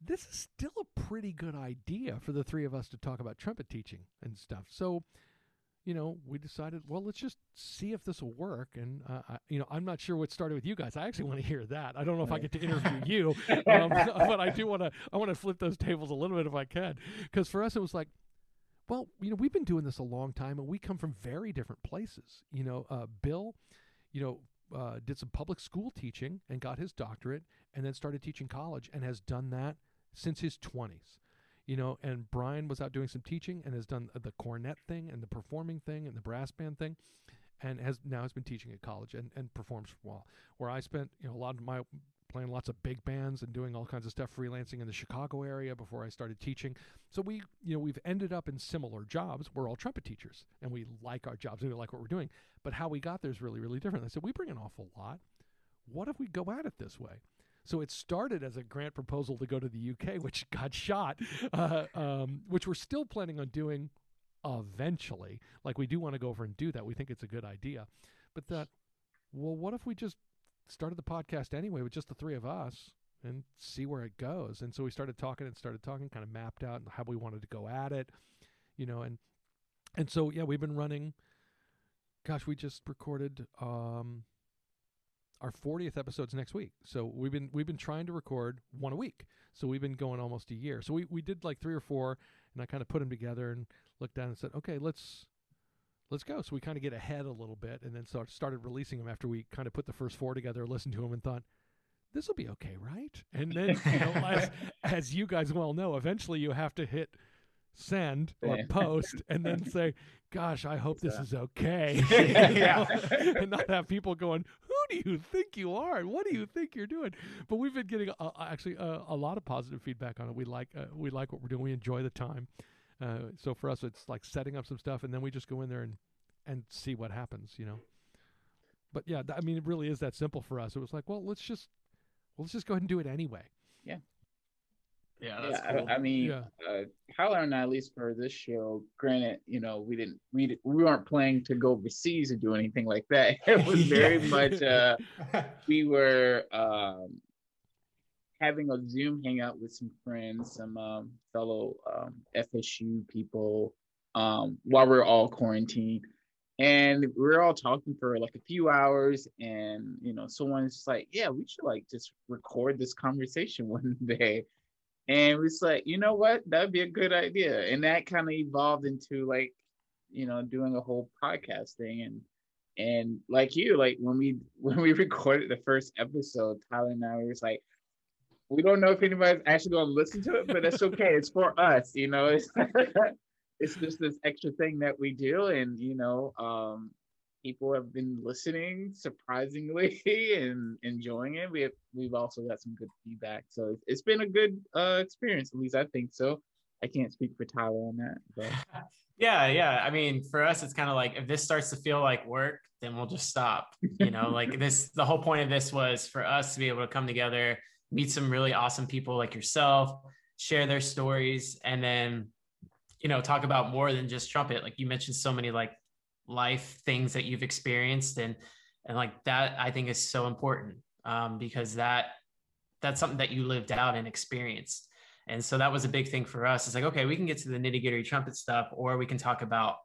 this is still a pretty good idea for the three of us to talk about trumpet teaching and stuff. So, you know, we decided, well, let's just see if this will work. And uh, I, you know, I'm not sure what started with you guys. I actually want to hear that. I don't know if I get to interview you, um, but I do want to. I want to flip those tables a little bit if I can, because for us it was like well, you know, we've been doing this a long time, and we come from very different places. You know, uh, Bill, you know, uh, did some public school teaching and got his doctorate, and then started teaching college, and has done that since his twenties. You know, and Brian was out doing some teaching and has done the cornet thing and the performing thing and the brass band thing, and has now has been teaching at college and, and performs while. Where I spent, you know, a lot of my playing lots of big bands and doing all kinds of stuff freelancing in the Chicago area before I started teaching. So we, you know, we've ended up in similar jobs. We're all trumpet teachers and we like our jobs and we like what we're doing. But how we got there is really, really different. I said, we bring an awful lot. What if we go at it this way? So it started as a grant proposal to go to the UK, which got shot, uh, um, which we're still planning on doing eventually. Like we do want to go over and do that. We think it's a good idea. But that, well, what if we just started the podcast anyway with just the three of us and see where it goes. And so we started talking and started talking, kind of mapped out how we wanted to go at it, you know, and and so yeah, we've been running gosh, we just recorded um our 40th episodes next week. So we've been we've been trying to record one a week. So we've been going almost a year. So we we did like 3 or 4 and I kind of put them together and looked down and said, "Okay, let's let's go. So we kind of get ahead a little bit, and then start, started releasing them after we kind of put the first four together, listened to them, and thought. This will be okay, right? And then, you know, as, as you guys well know, eventually you have to hit send or post and then say, "Gosh, I hope this is okay," Yeah. and not have people going, "Who do you think you are? and What do you think you're doing?" But we've been getting uh, actually uh, a lot of positive feedback on it. We like uh, we like what we're doing. We enjoy the time. Uh, so for us, it's like setting up some stuff, and then we just go in there and and see what happens. You know. But yeah, th- I mean, it really is that simple for us. It was like, well, let's just well, let's just go ahead and do it anyway. Yeah, that's yeah, cool. I, I mean, Yeah. uh, Tyler and I, at least for this show, granted, you know, we didn't, we di- we weren't planning to go overseas or do anything like that. It was very much, uh, we were um, having a Zoom hangout with some friends, some um, fellow um, FSU people, um, while we are all quarantined. And we're all talking for like a few hours, and you know, someone's just like, "Yeah, we should like just record this conversation one day." And it's like, you know what? That'd be a good idea. And that kind of evolved into like, you know, doing a whole podcast thing. And and like you, like when we when we recorded the first episode, Tyler and I were just like, we don't know if anybody's actually gonna listen to it, but that's okay. It's for us, you know. It's it's just this extra thing that we do, and you know, um, people have been listening surprisingly and enjoying it. We have, we've also got some good feedback, so it's, it's been a good uh, experience. At least I think so. I can't speak for Tyler on that, but yeah, yeah. I mean, for us, it's kind of like if this starts to feel like work, then we'll just stop. You know, like this, the whole point of this was for us to be able to come together, meet some really awesome people like yourself, share their stories, and then, you know, talk about more than just trumpet. Like you mentioned so many like life things that you've experienced and and like that I think is so important um, because that that's something that you lived out and experienced. And so that was a big thing for us. It's like, okay, we can get to the nitty gritty trumpet stuff, or we can talk about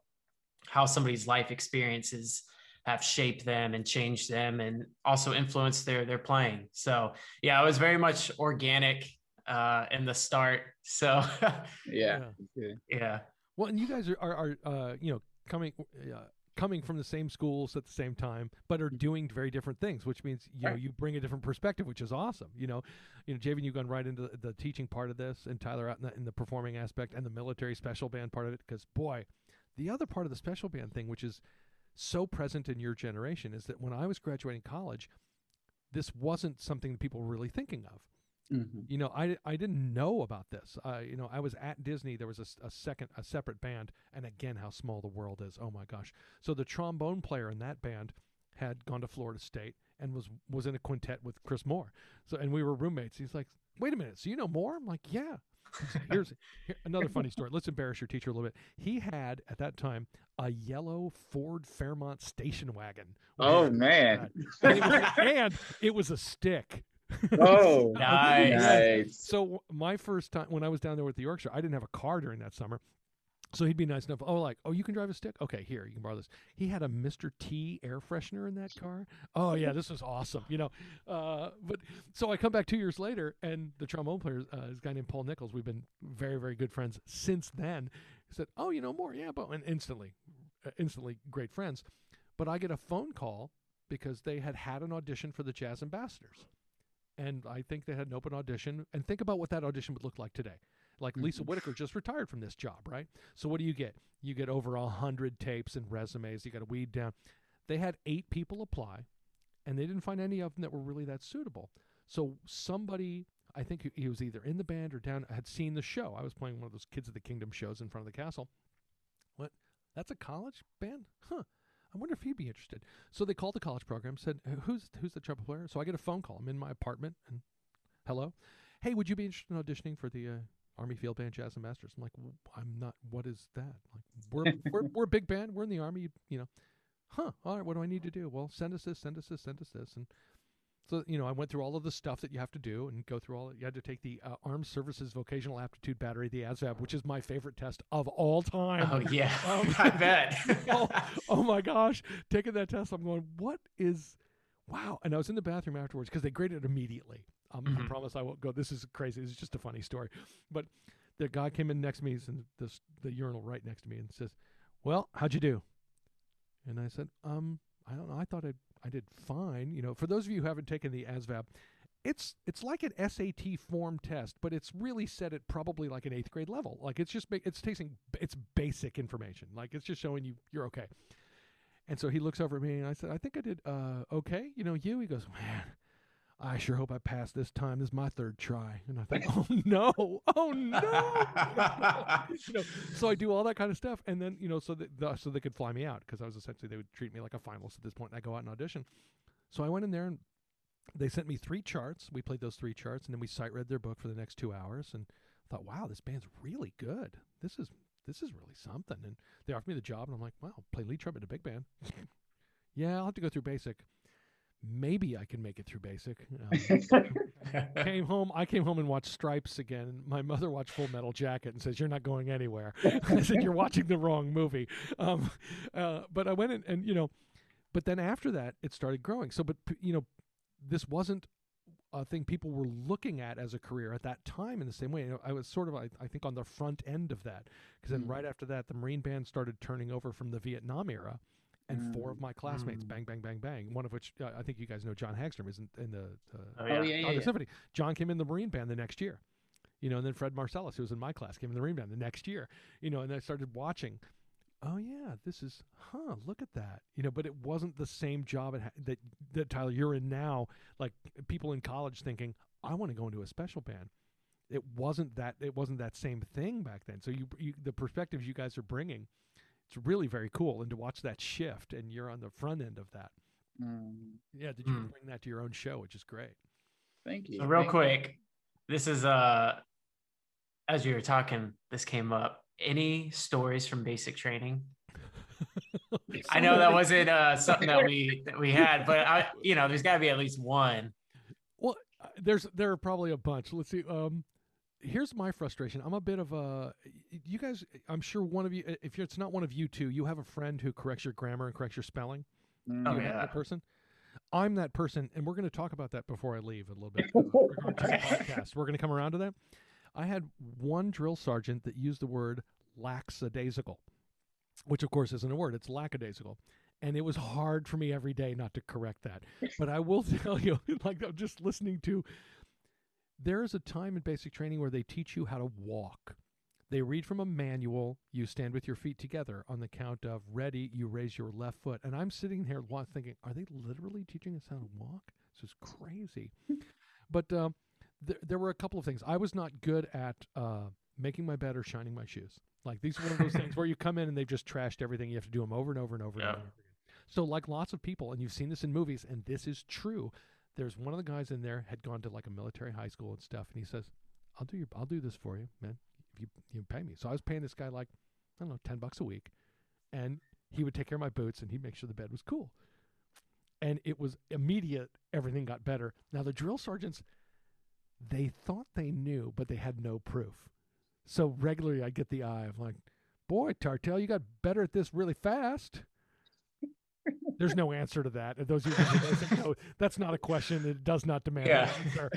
how somebody's life experiences have shaped them and changed them and also influenced their their playing. So yeah, it was very much organic uh in the start. So yeah, yeah. Well, and you guys are are, are uh, you know coming uh, coming from the same schools at the same time, but are doing very different things, which means you know you bring a different perspective, which is awesome. You know, you know, Javen, you've gone right into the, the teaching part of this, and Tyler out in the, in the performing aspect and the military special band part of it. Because boy, the other part of the special band thing, which is so present in your generation, is that when I was graduating college, this wasn't something that people were really thinking of. Mhm. you know I, I didn't know about this. Uh, you know i was at disney. There was a, a second a separate band and again how small the world is. Oh my gosh. So the trombone player in that band had gone to florida state and was was in a quintet with chris moore. So and we were roommates. He's like wait a minute. So you know more i'm like yeah here's here, another funny story let's embarrass your teacher a little bit he had at that time a yellow ford fairmont station wagon Oh man. and it was, and it was a stick Oh, Nice. nice. so my first time when I was down there with the Yorkshire, I didn't have a car during that summer. So he'd be nice enough. Oh, like, oh, you can drive a stick? Okay, here, you can borrow this. He had a Mr. T air freshener in that car. Oh yeah, this was awesome. You know, uh, but so I come back two years later, and the trombone player, uh, this guy named Paul Nichols, we've been very, very good friends since then. He said, "Oh, you know more? Yeah, but and instantly, uh, instantly great friends." But I get a phone call because they had had an audition for the Jazz Ambassadors and I think they had an open audition. And think about what that audition would look like today. Like Lisa Mhm. Whitaker just retired from this job, right? So what do you get? You get over a hundred tapes and resumes. You got to weed down. They had eight people apply, and they didn't find any of them that were really that suitable. So somebody, I think he- was either in the band or down, had seen the show. I was playing one of those Kids of the Kingdom shows in front of the castle. What? That's a college band? Huh. I wonder if he'd be interested. So they called the college program, said, "Uh, "Who's who's the trumpet player?" So I get a phone call. I'm in my apartment, and hello, hey, would you be interested in auditioning for the uh, Army Field Band Jazz Ambassadors. I'm like, "W- I'm not. What is that? Like, we're we're we're a big band. We're in the Army. You, know, huh? All right. What do I need to do? Well, send us this. Send us this. Send us this. And so you know, I went through all of the stuff that you have to do and go through all. You had to take the uh, Armed Services Vocational Aptitude Battery, the ASVAB, which is my favorite test of all time. Oh yeah, Um, I bet. oh, oh my gosh, taking that test, I'm going, what is, wow. And I was in the bathroom afterwards because they graded it immediately. Um, I promise I won't go. This is crazy. This is just a funny story. But the guy came in next to me, in this, the urinal right next to me, and says, well, how'd you do? And I said, um, I don't know. I thought I I did fine. You know, for those of you who haven't taken the ASVAB, it's it's like an SAT form test, but it's really set at probably like an eighth grade level. Like it's just it's tasting it's basic information. Like it's just showing you you're okay. And so he looks over at me and I said, I think I did uh, okay. You know, you. He goes, man, I sure hope I pass this time. This is my third try. And I think, oh no, oh no. you know, so I do all that kind of stuff, and then you know, so that the, so they could fly me out because I was essentially they would treat me like a finalist at this point. And I go out and audition. So I went in there and they sent me three charts. We played those three charts, and then we sight read their book for the next two hours, and thought, wow, this band's really good. This is this is really something. And they offered me the job, and I'm like, wow, play lead trumpet in a big band. yeah, I'll have to go through basic maybe I can make it through basic. Um, came home. I came home and watched Stripes again. My mother watched Full Metal Jacket and says, "You're not going anywhere." I said, "You're watching the wrong movie." Um, uh, but I went in, and you know, but then after that, it started growing. So, but you know, this wasn't a thing people were looking at as a career at that time in the same way. You know, I was sort of, I, I, think, on the front end of that because then mm. right after that, the Marine Band started turning over from the Vietnam era and mm. four of my classmates, mm. bang, bang, bang, bang. One of which uh, I think you guys know, John Hagstrom is in, in the uh, oh, yeah. Oh, yeah, yeah, Symphony. John came in the Marine Band the next year, you know, and then Fred Marcellus, who was in my class, came in the Marine Band the next year, you know, and I started watching. Oh yeah, this is huh. Look at that, you know. But it wasn't the same job ha- that that Tyler you're in now. Like people in college thinking, I want to go into a special band it wasn't that it wasn't that same thing back then. So you, you the perspectives you guys are bringing it's really very cool and to watch that shift and you're on the front end of that mm. yeah did you mm. bring that to your own show which is great thank you so real thank quick you. this is uh as you were talking this came up any stories from basic training I know that wasn't uh, something that we that we had, but I, you know, there's got to be at least one. Well, uh, there's there are probably a bunch. Let's see. Um, here's my frustration. I'm a bit of a. You guys, I'm sure one of you, if it's not one of you two, you have a friend who corrects your grammar and corrects your spelling. Mm. Oh yeah, that person. I'm that person, and we're going to talk about that before I leave a little bit. we're going to podcast. We're going to come around to that. I had one drill sergeant that used the word lackadaisical, which of course isn't a word. It's lackadaisical. And it was hard for me every day not to correct that. But I will tell you, like I'm just listening to there is a time in basic training where they teach you how to walk. They read from a manual. You stand with your feet together on the count of ready. You raise your left foot. And I'm sitting here thinking, are they literally teaching us how to walk? This is crazy. but uh, th- there were a couple of things. I was not good at uh, making my bed or shining my shoes. Like these are one of those things where you come in and they've just trashed everything. You have to do them over and over and over, yeah. and over again. So, like lots of people, and you've seen this in movies, and this is true there's one of the guys in there had gone to like a military high school and stuff, and he says, "I'll do your, I'll do this for you, man. If you you pay me." So I was paying this guy like I don't know, ten bucks a week, and he would take care of my boots and he'd make sure the bed was cool. And it was immediate. Everything got better. Now the drill sergeants, they thought they knew, but they had no proof. So regularly, I get the eye of like, "Boy, Tartell, you got better at this really fast." There's no answer to that. Those no, that's not a question. It does not demand yeah. an answer.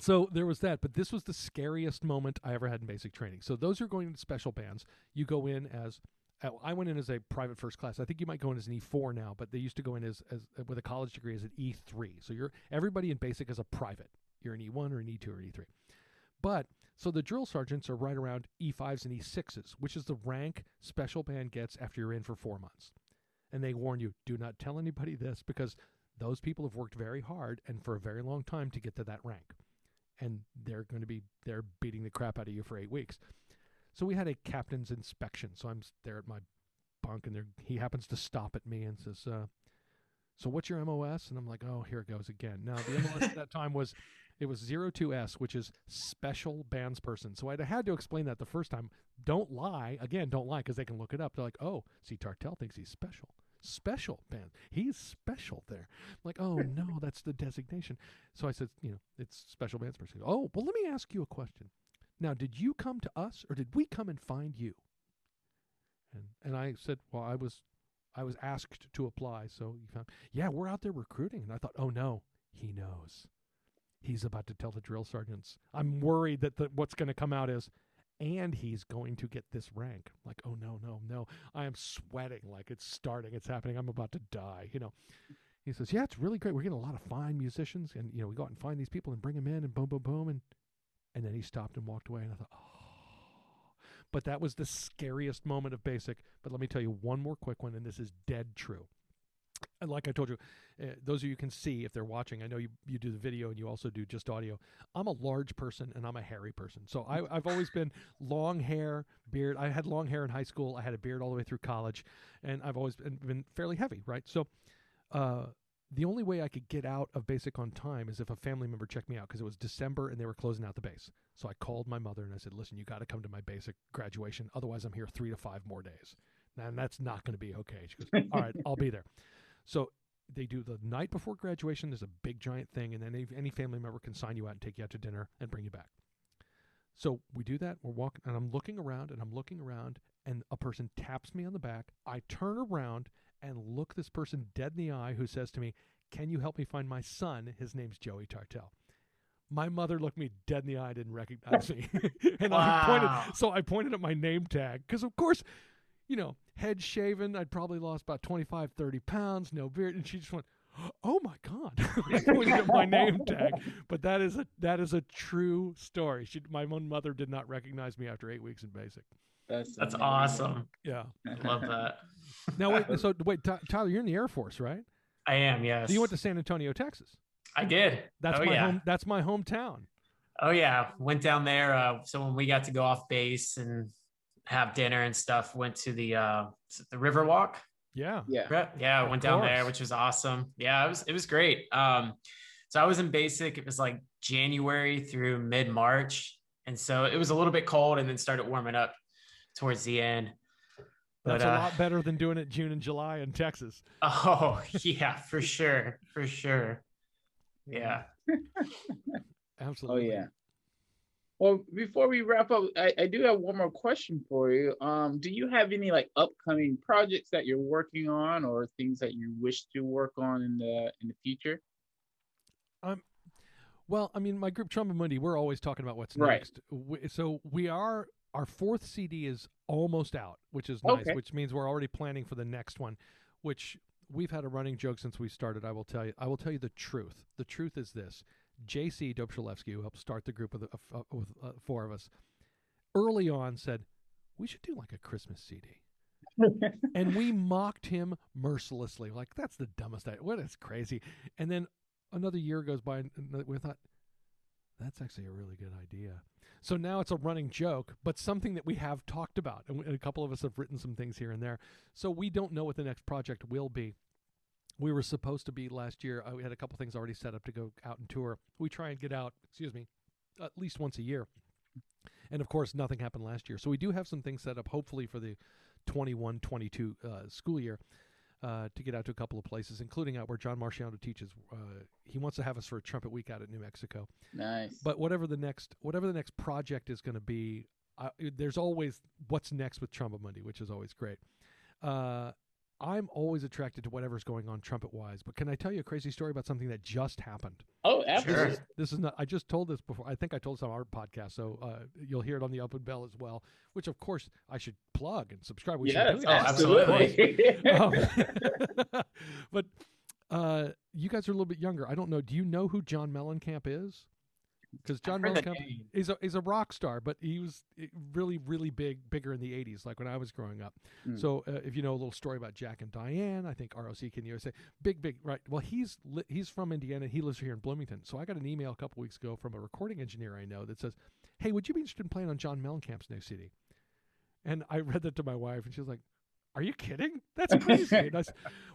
So there was that, but this was the scariest moment I ever had in basic training. So those who are going into special bands. You go in as uh, I went in as a private first class. I think you might go in as an E4 now, but they used to go in as, as uh, with a college degree as an E3. So you're everybody in basic is a private. You're an E1 or an E2 or an E3. But so the drill sergeants are right around E5s and E6s, which is the rank special band gets after you're in for four months and they warn you do not tell anybody this because those people have worked very hard and for a very long time to get to that rank. And they're going to be they're beating the crap out of you for eight weeks. So we had a captain's inspection. So i'm there at my bunk and there he happens to stop at me and says uh, so what's your mos and i'm like oh here it goes again. Now the mos at that time was it was 02s which is special bands person. So i had to explain that the first time. Don't lie. Again don't lie because they can look it up. They're like oh see tartell thinks he's special special band he's special there. I'm like oh no that's the designation. So i said you know it's special bands person oh well let me ask you a question. Now did you come to us or did we come and find you? And and i said well i was i was asked to apply so you found yeah we're out there recruiting. And i thought oh no he knows. He's about to tell the drill sergeants. I'm worried that the, what's going to come out is and he's going to get this rank. Like, oh no, no, no. I am sweating like it's starting, it's happening. I'm about to die, you know. He says, "Yeah, it's really great. We're getting a lot of fine musicians and you know, we go out and find these people and bring them in and boom boom boom and and then he stopped and walked away and I thought, "Oh." But that was the scariest moment of basic. But let me tell you one more quick one and this is dead true. And like I told you, uh, those of you can see if they're watching. I know you you do the video and you also do just audio. I'm a large person and I'm a hairy person, so I, I've always been long hair, beard. I had long hair in high school. I had a beard all the way through college, and I've always been, been fairly heavy, right? So, uh, the only way I could get out of basic on time is if a family member checked me out because it was December and they were closing out the base. So I called my mother and I said, "Listen, you got to come to my basic graduation. Otherwise, I'm here three to five more days." And that's not going to be okay. She goes, "All right, I'll be there." So they do the night before graduation. There's a big giant thing, and then any, any family member can sign you out and take you out to dinner and bring you back. So we do that. We're walking, and I'm looking around, and I'm looking around, and a person taps me on the back. I turn around and look this person dead in the eye, who says to me, "Can you help me find my son? His name's Joey Tartell." My mother looked me dead in the eye, didn't recognize me, and I pointed. So I pointed at my name tag because, of course, you know, head shaven. I'd probably lost about 25, 30 pounds, no beard. And she just went, Oh my God. I pointed at my name tag. But that is a that is a true story. She my own mother did not recognize me after eight weeks in basic. That's That's amazing. awesome. Yeah. I love that. Now wait, so wait, Tyler, you're in the Air Force, right? I am, yes. So you went to San Antonio, Texas. I did. That's oh, my yeah. home that's my hometown. Oh yeah, went down there. Uh, so when we got to go off base and have dinner and stuff, went to the uh, the Riverwalk. Yeah. Yeah. Yeah, yeah, Of went down there, which was awesome. Yeah, it was it was great. Um, so I was in basic. It was like January through mid March, and so it was a little bit cold, and then started warming up towards the end. That's a uh, lot better than doing it June and July in Texas. Oh yeah, for sure, for sure. Yeah. Absolutely. Oh Absolutely. yeah. Well, before we wrap up, I, I do have one more question for you. Um, do you have any like upcoming projects that you're working on, or things that you wish to work on in the in the future? Um, Well, I mean, my group Tromba Mundi, we're always talking about what's Right. next. We, so we are our fourth CD is almost out, which is nice, Okay. which means we're already planning for the next one, which we've had a running joke since we started. I will tell you. I will tell you the truth. The truth is this: JC Dobrzelewski, who helped start the group with, uh, with uh, four of us, early on said we should do like a Christmas CD and we mocked him mercilessly. Like that's the dumbest idea. What is crazy? And then another year goes by, and we thought that's actually a really good idea. So now it's a running joke, but something that we have talked about, and a couple of us have written some things here and there. So we don't know what the next project will be. We were supposed to be last year. Uh, we had a couple things already set up to go out and tour. We try and get out. Excuse me, at least once a year. And of course, nothing happened last year. So we do have some things set up, hopefully for the 21 22 uh, school year uh, to get out to a couple of places, including out where John Marciano teaches. Uh, he wants to have us for a trumpet week out at New Mexico. nice. But whatever the next whatever the next project is going to be, uh, there's always what's next with Tromba Mundi, which is always great. Uh, I'm always attracted to whatever's going on trumpet wise. But can I tell you a crazy story about something that just happened? oh, Sure. absolutely. This is not. I just told this before. I think I told this on our podcast, so uh, you'll hear it on the Open Bell as well. Which, of course, I should plug and subscribe. We should Yes, do Oh, that. absolutely. Um, but uh, you guys are a little bit younger. I don't know. Do you know who John Mellencamp is? Because John Mellencamp is a is a rock star, but he was eh, really really big, bigger in the '80s, like when I was growing up. Hmm. So uh, if you know a little story about Jack and Diane, I think ROC can USA, big big right. Well, he's li- he's from Indiana. He lives here in Bloomington. So I got an email a couple weeks ago from a recording engineer I know that says, "Hey, would you be interested in playing on John Mellencamp's new CD?" And I read that to my wife, and she was like, "Are you kidding? That's crazy." and I s-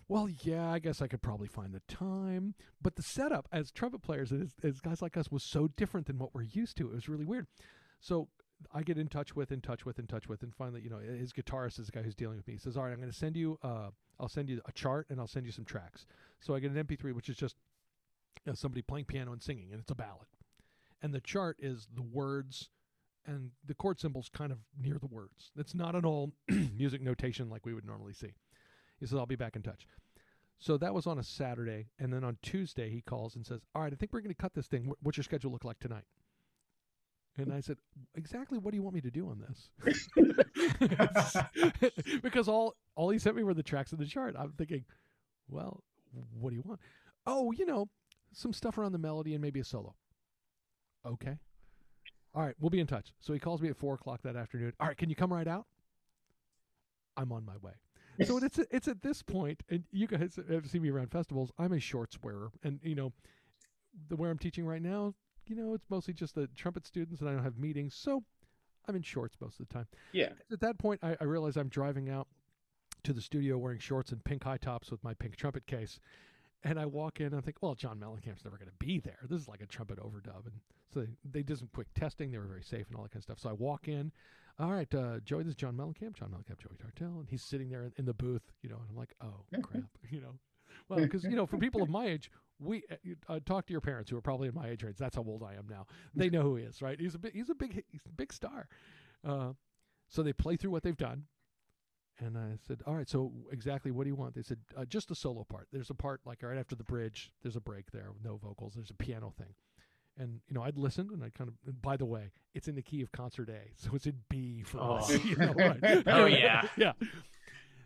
well, yeah, I guess I could probably find the time, but the setup as trumpet players, as, as guys like us, was so different than what we're used to. It was really weird. So I get in touch with, in touch with, in touch with, and finally, you know, his guitarist is the guy who's dealing with me. He says, "All right, I'm going to send you, uh, I'll send you a chart, and I'll send you some tracks." So I get an MP3, which is just you know, somebody playing piano and singing, and it's a ballad. And the chart is the words and the chord symbols kind of near the words. It's not at all music notation like we would normally see. He says, I'll be back in touch. So that was on a Saturday. And then on Tuesday, he calls and says, All right, I think we're going to cut this thing. What's your schedule look like tonight? And I said, exactly what do you want me to do on this? because all all he sent me were the tracks of the chart. I'm thinking, well, what do you want? Oh, you know, some stuff around the melody and maybe a solo. Okay. All right, we'll be in touch. So he calls me at four o'clock that afternoon. All right, can you come right out? I'm on my way. So it's it's at this point, and you guys have seen me around festivals. I'm a shorts wearer, and you know, the where I'm teaching right now, you know, it's mostly just the trumpet students, and I don't have meetings, so I'm in shorts most of the time. Yeah. At that point, I, I realize I'm driving out to the studio wearing shorts and pink high tops with my pink trumpet case. And I walk in and I think, well, John Mellencamp's never going to be there. This is like a trumpet overdub. And so they, they did some quick testing. They were very safe and all that kind of stuff. So I walk in. All right, uh, Joey, this is John Mellencamp, John Mellencamp, Joey Tartell. And he's sitting there in, in the booth, you know, and I'm like, oh, crap, you know. Well, because, you know, for people of my age, we uh, talk to your parents who are probably in my age range. That's how old I am now. They know who he is, right? He's a big, he's a big, he's a big star. Uh, so they play through what they've done. And I said, all right, so exactly what do you want? They said, uh, just a solo part. There's a part like right after the bridge, there's a break there, no vocals, there's a piano thing. And, you know, I'd listened and I kind of, by the way, it's in the key of concert A. So it's in B for Oh. us. You know, right? Oh, yeah. yeah.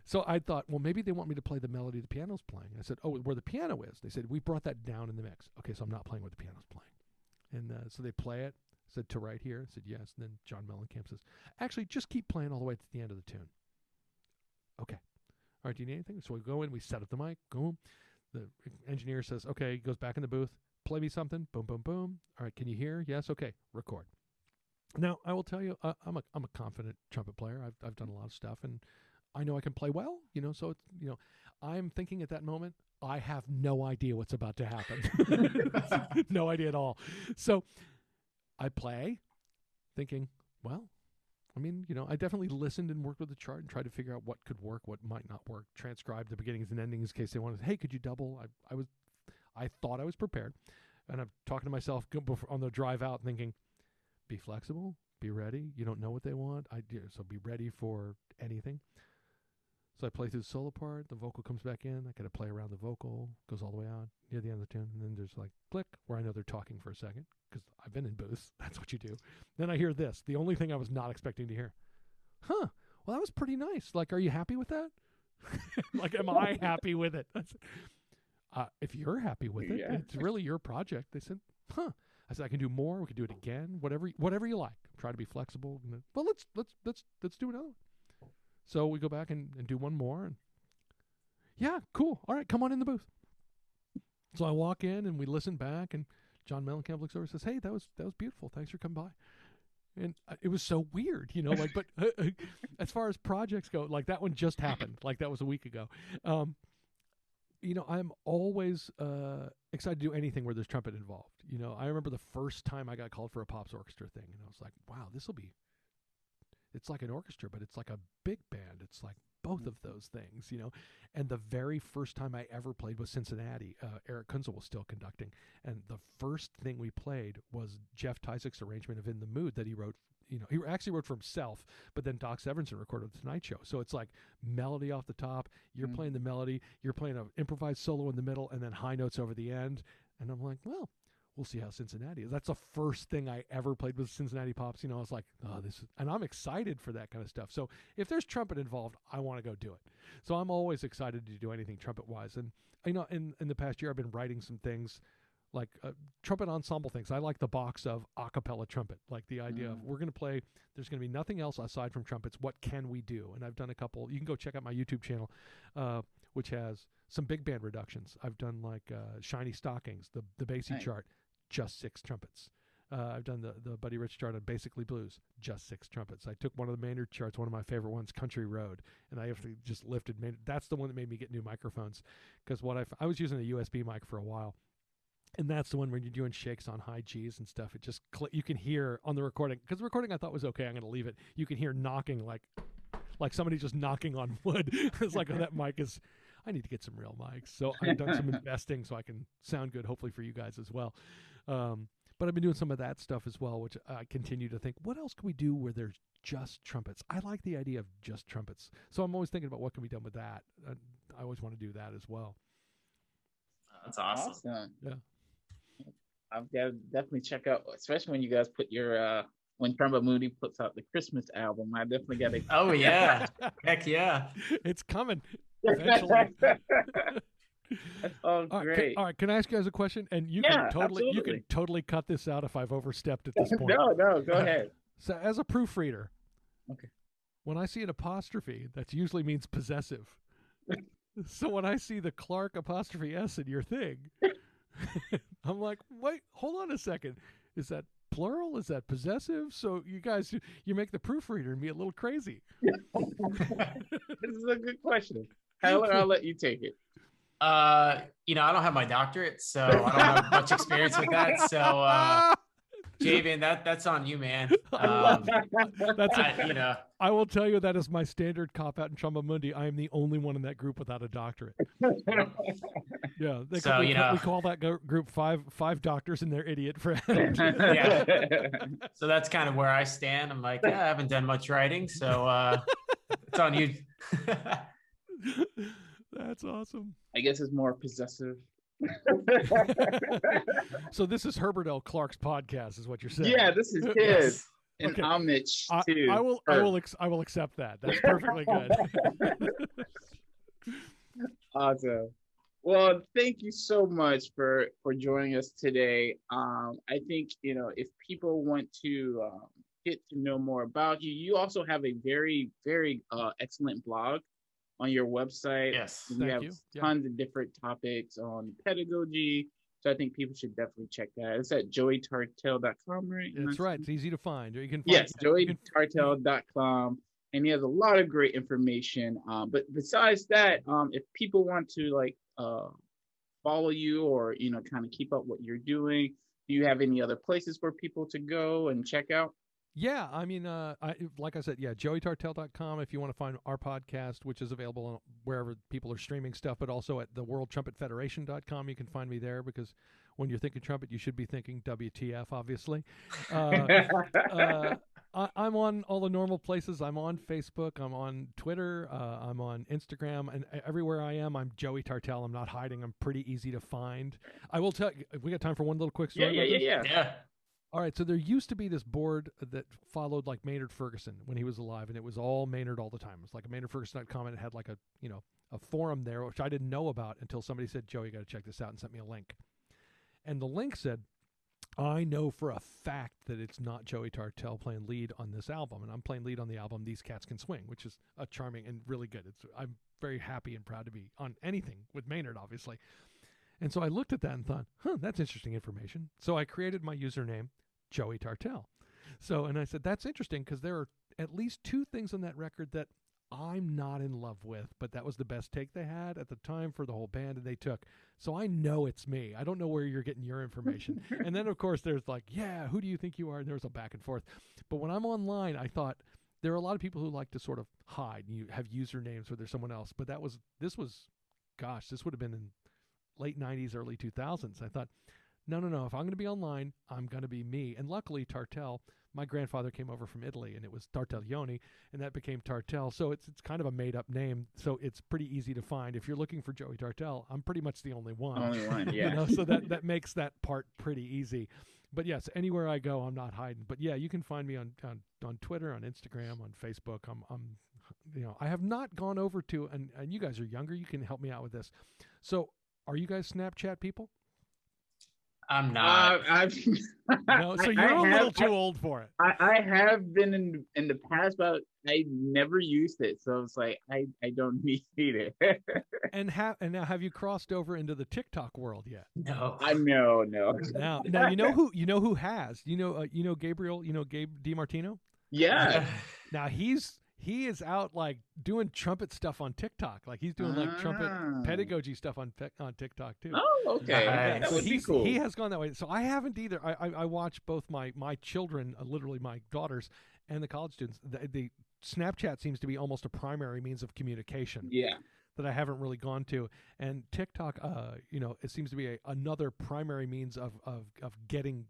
So I thought, well, maybe they want me to play the melody the piano's playing. I said, oh, where the piano is. They said, we brought that down in the mix. Okay, so I'm not playing what the piano's playing. And uh, so they play it. Said to right here. I said yes. And then John Mellencamp says, actually, just keep playing all the way to the end of the tune. Okay. All right. Do you need anything? So we go in. We set up the mic. Boom. The engineer says, okay. He goes back in the booth. Play me something. Boom, boom, boom. All right. Can you hear? Yes. Okay. Record. Now I will tell you, uh, I'm a I'm a confident trumpet player. I've I've done a lot of stuff, and I know I can play well. You know, so it's you know, I'm thinking at that moment, I have no idea what's about to happen. no idea at all. So I play, thinking, well, I mean, you know, I definitely listened and worked with the chart and tried to figure out what could work, what might not work. Transcribed the beginnings and endings in case they wanted. Hey, could you double? I I was, I thought I was prepared, and I'm talking to myself on the drive out, thinking, be flexible, be ready. You don't know what they want. I do, so be ready for anything. So I play through the solo part. The vocal comes back in. I got to play around the vocal. Goes all the way out near the end of the tune, and then there's like click where I know they're talking for a second because I've been in booths. That's what you do. Then I hear this. The only thing I was not expecting to hear. Huh. Well, that was pretty nice. Like, are you happy with that? like, am I happy with it? Uh, if you're happy with it, Yeah. it's really your project. They said, huh. I said I can do more. We can do it again. Whatever, whatever you like. Try to be flexible. Then, well, let's let's let's let's do another. one. So we go back and, and do one more. And yeah, cool. All right, come on in the booth. So I walk in and we listen back, and John Mellencamp looks over and says, "Hey, that was that was beautiful. Thanks for coming by." And uh, it was so weird, you know. Like, but as far as projects go, like that one just happened. Like that was a week ago. Um, you know, I'm always uh, excited to do anything where there's trumpet involved. You know, I remember the first time I got called for a pops orchestra thing, and I was like, "Wow, this will be." It's like an orchestra, but it's like a big band. It's like both of those things, you know. And the very first time I ever played was Cincinnati. Uh, Erich Kunzel was still conducting, and the first thing we played was Jeff Tyzik's arrangement of "In the Mood" that he wrote. You know, he actually wrote for himself, but then Doc Severinsen recorded the Tonight Show. So it's like melody off the top. You're Mm. playing the melody. You're playing an improvised solo in the middle, and then high notes over the end. And I'm like, well, we'll see how Cincinnati is. That's the first thing I ever played with Cincinnati Pops. You know, I was like, oh, this is, and I'm excited for that kind of stuff. So if there's trumpet involved, I want to go do it. So I'm always excited to do anything trumpet wise. And you know, in in the past year, I've been writing some things like uh, trumpet ensemble things. I like the box of a cappella trumpet, like the idea of Mm. we're going to play. There's going to be nothing else aside from trumpets. What can we do? And I've done a couple. You can go check out my YouTube channel, uh, which has some big band reductions. I've done like uh, Shiny Stockings, the the Basie Nice. chart, just six trumpets. Uh, I've done the the Buddy Rich chart on Basically Blues, just six trumpets. I took one of the Maynard charts, one of my favorite ones, Country Road, and I actually just lifted. Maynard. That's the one that made me get new microphones because what I, I was using a USB mic for a while. And that's the one when you're doing shakes on high G's and stuff. It just cl- you can hear on the recording because the recording I thought was okay. I'm going to leave it. You can hear knocking like like somebody just knocking on wood. it's like oh, that mic is. I need to get some real mics. So I've done some investing so I can sound good, hopefully for you guys as well. Um, but I've been doing some of that stuff as well, which I continue to think, what else can we do where there's just trumpets? I like the idea of just trumpets. So I'm always thinking about what can be done with that. Uh, I always want to do that as well. That's awesome. Awesome. Yeah. I've got to definitely check out, especially when you guys put your uh when Tromba Mundi puts out the Christmas album. I definitely got to. Oh yeah, heck yeah, it's coming. Eventually. That's All all right, great. can, all right, can I ask you guys a question? And you Yeah, can totally you can totally cut this out if I've overstepped at this point. no, no, go uh, ahead. So as a proofreader, Okay. when I see an apostrophe, that usually means possessive. so when I see the Clarke apostrophe S in your thing, I'm like, wait, hold on a second. Is that plural? Is that possessive? So you guys, you make the proofreader and be a little crazy. This is a good question. Tyler, I'll let you take it. Uh, you know, I don't have my doctorate, so I don't have much experience with that. So, uh, Javian, that that's on you, man. Um, That's a- I, you know, I will tell you that is my standard cop out in Tromba Mundi. I am the only one in that group without a doctorate. Yeah, they So, we, you call, we call that group five five doctors and their idiot friend. Yeah, so that's kind of where I stand. I'm like, yeah, I haven't done much writing, so uh, it's on you. That's awesome. I guess it's more possessive. So this is Herbert L. Clarke's podcast, is what you're saying? yeah, this is his Yes. in Okay. homage I, to. I will. I will. Ex- I will accept that. That's perfectly good. Awesome. Well, thank you so much for for joining us today. Um, I think you know if people want to um, get to know more about you, you also have a very very uh, excellent blog on your website. Yes. you have you. Yeah. tons of different topics on pedagogy. So I think people should definitely check that. It's at joeytartel.com, right? That's right. It's easy to find. You can. Find, Yes, can- And he has a lot of great information. Um, but besides that, um, if people want to like uh, follow you or you know kind of keep up what you're doing, do you have any other places for people to go and check out? Yeah, I mean, uh, I like I said, yeah, joeytartel.com if you want to find our podcast, which is available on wherever people are streaming stuff, but also at the worldtrumpetfederation.com. You can find me there because when you're thinking trumpet, you should be thinking WTF, obviously. Uh, uh, I, I'm on all the normal places. I'm on Facebook. I'm on Twitter. Uh, I'm on Instagram, and everywhere I am, I'm Joey Tartel. I'm not hiding. I'm pretty easy to find. I will tell. You, we got time for one little quick story. yeah, about yeah, yeah. Yeah. All right, so there used to be this board that followed like Maynard Ferguson when he was alive, and it was all Maynard all the time. It was like a MaynardFerguson.com, and it had like a you know a forum there, which I didn't know about until somebody said, "Joe, you got to check this out," and sent me a link. And the link said, "I know for a fact that it's not Joey Tartel playing lead on this album, and I'm playing lead on the album These Cats Can Swing, which is a charming and really good. It's I'm very happy and proud to be on anything with Maynard, obviously." And so I looked at that and thought, huh, that's interesting information. So I created my username, Joey Tartel. So, and I said, that's interesting because there are at least two things on that record that I'm not in love with, but that was the best take they had at the time for the whole band and they took. So I know it's me. I don't know where you're getting your information. and then, of course, there's like, yeah, who do you think you are? And there's a back and forth. But when I'm online, I thought, there are a lot of people who like to sort of hide and you have usernames where there's someone else. But that was, this was, gosh, this would have been in late 90s, early 2000s. I thought, no, no, no. If I'm going to be online, I'm going to be me. And luckily, Tartel, my grandfather came over from Italy, and it was Tartaglione, and that became Tartel. So it's it's kind of a made up name. So it's pretty easy to find. If you're looking for Joey Tartel, I'm pretty much the only one. Only one, You yeah. know, so that that makes that part pretty easy. But yes, anywhere I go, I'm not hiding. But yeah, you can find me on on, on Twitter, on Instagram, on Facebook. I'm I'm you know I have not gone over to and and you guys are younger. You can help me out with this. So are you guys Snapchat people? I'm Uh, not. I've, No, so you're I a little too old for it. I, I have been in in the past, but I never used it, so it's like I I don't need it. And have and now have you crossed over into the TikTok world yet? no. I know, no. Now, now you know who you know who has. You know, uh, you know Gabriel. You know Gabe DiMartino. Yeah, Now he's he is out like doing trumpet stuff on TikTok. Like he's doing like trumpet Ah. pedagogy stuff on on TikTok too. Oh, okay. Nice. That so would be cool. he has gone that way. So I haven't either. I I, I watch both my my children, uh, literally my daughters, and the college students. The, the Snapchat seems to be almost a primary means of communication yeah. that I haven't really gone to, and TikTok. Uh, you know, it seems to be a, another primary means of of of getting,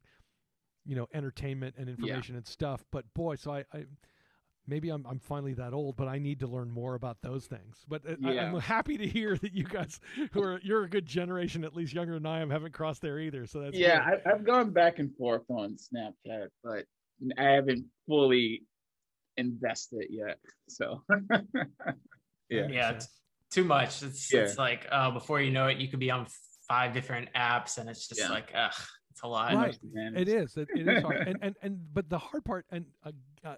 you know, entertainment and information and stuff. But boy, so I. I maybe I'm I'm finally that old, but I need to learn more about those things. But uh, I, Yeah. I'm happy to hear that you guys, who are you're a good generation, at least younger than I am, haven't crossed there either. So that's yeah, good. I, I've gone back and forth on Snapchat, but I haven't fully invested yet. So yeah. Yeah, sense. Too much. It's Yeah. it's like uh, before you know it, you could be on five different apps, and it's just Yeah. like, ugh, it's a lot. Right. It is. It, it is hard. and, and and but the hard part, and uh,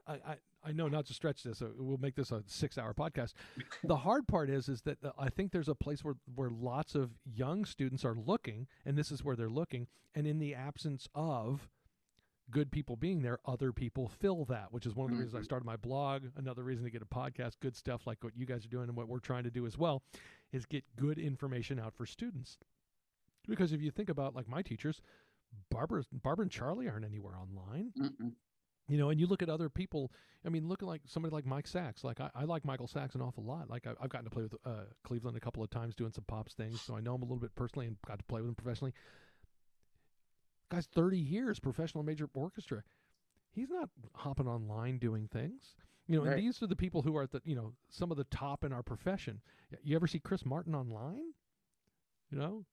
I, I I know not to stretch this. So we'll make this a six-hour podcast. The hard part is is that uh, I think there's a place where where lots of young students are looking, and this is where they're looking, and in the absence of good people being there, other people fill that, which is one of the reasons I Mhm. started my blog. Another reason to get a podcast, good stuff like what you guys are doing and what we're trying to do as well, is get good information out for students. Because if you think about like my teachers, Barbara, Barbara and Charlie aren't anywhere online, Mm-mm. You know. And you look at other people. I mean, look at like somebody like Mike Sachs. Like I, I like Michael Sachs an awful lot. Like I, I've gotten to play with uh, Cleveland a couple of times doing some pops things, so I know him a little bit personally and got to play with him professionally. Guy's thirty years professional major orchestra. He's not hopping online doing things. You know, Right. and these are the people who are at the you know some of the top in our profession. You ever see Chris Martin online? You know,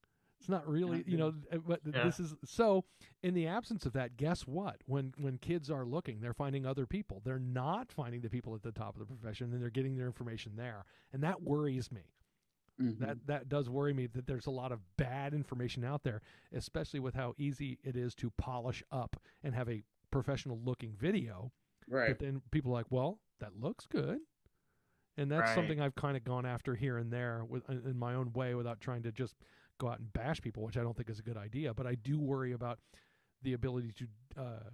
it's not really you know. But Yeah. this is so. In the absence of that, guess what? When when kids are looking, they're finding other people. They're not finding the people at the top of the profession, and they're getting their information there, and that worries me. Mhm. That that does worry me that there's a lot of bad information out there, especially with how easy it is to polish up and have a professional looking video. right. But then people are like, well, that looks good. And that's Right. something I've kind of gone after here and there with in my own way without trying to just go out and bash people, which I don't think is a good idea. But I do worry about the ability to uh,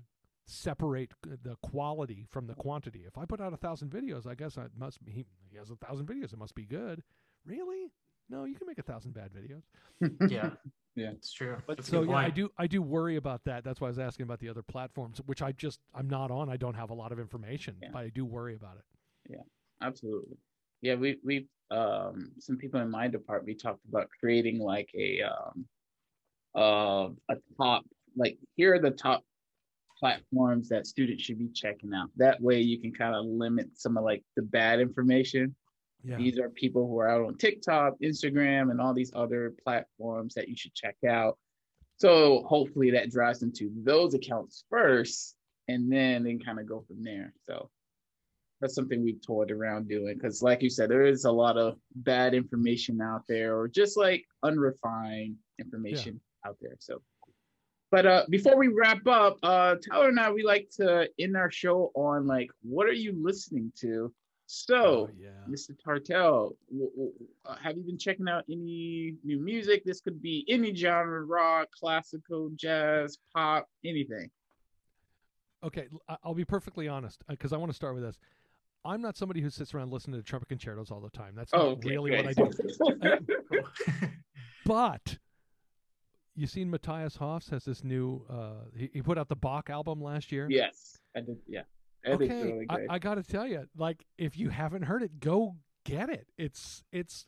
separate the quality from the quantity. If I put out a thousand videos, I guess I must be, he, he has a thousand videos. It must be good. Really? No, you can make a thousand bad videos. Yeah, Yeah. it's true. But That's so yeah, I do I do worry about that. That's why I was asking about the other platforms, which I just I'm not on. I don't have a lot of information, Yeah. but I do worry about it. Yeah, absolutely. Yeah, we we um some people in my department talked about creating like a um uh a top like here are the top platforms that students should be checking out. That way you can kind of limit some of like the bad information. Yeah. These are people who are out on TikTok, Instagram, and all these other platforms that you should check out. So hopefully that drives them to those accounts first, and then they kind of go from there. So that's something we've toyed around doing because, like you said, there is a lot of bad information out there, or just like unrefined information out there. So, but uh, before we wrap up, uh, Tyler and I we like to end our show on like, what are you listening to? So. Oh, yeah. Mr. Tartel, w- w- uh, have you been checking out any new music? This could be any genre, rock, classical, jazz, pop, anything. Okay, i'll be perfectly honest because I want to start with this. I'm not somebody who sits around listening to trumpet concertos all the time. That's not Oh, okay, really great. what I do. But you seen Matthias Höfs has this new. Uh, he, he put out the Bach album last year. yes, I did. Yeah, I think it's okay, really I. I got to tell you, like if you haven't heard it, go get it. It's it's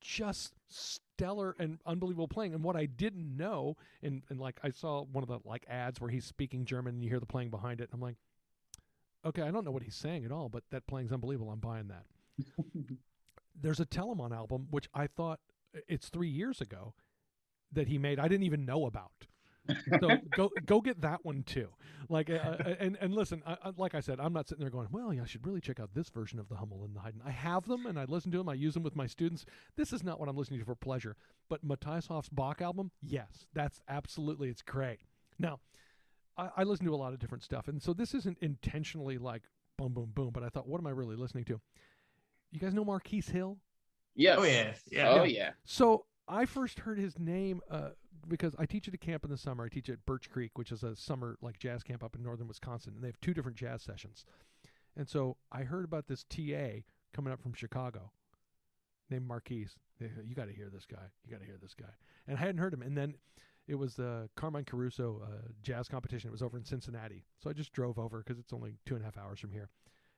just stellar and unbelievable playing. And what I didn't know, and and like I saw one of the like ads where he's speaking German and you hear the playing behind it. And I'm like, okay, I don't know what he's saying at all, but that playing's unbelievable. I'm buying that. There's a Telemann album which I thought it's three years ago that he made. I didn't even know about so go go get that one too. Like, uh, uh, and and listen, I, I, like I said, I'm not sitting there going, well, yeah, I should really check out this version of the Hummel and the Haydn. I have them and I listen to them. I use them with my students. This is not what I'm listening to for pleasure. But Matthias Höfs's Bach album, yes, that's absolutely it's great. Now, I, I listen to a lot of different stuff, and so this isn't intentionally like boom, boom, boom. But I thought, what am I really listening to? You guys know Marquis Hill? yes. oh yeah, yeah. Oh Yeah. yeah. So I first heard his name uh, because I teach at a camp in the summer. I teach at Birch Creek, which is a summer like jazz camp up in northern Wisconsin, and they have two different jazz sessions. And so I heard about this TA coming up from Chicago named Marquis. You got to hear this guy. You got to hear this guy. And I hadn't heard him. And then it was the Carmine Caruso uh, jazz competition. It was over in Cincinnati. So I just drove over because it's only two and a half hours from here.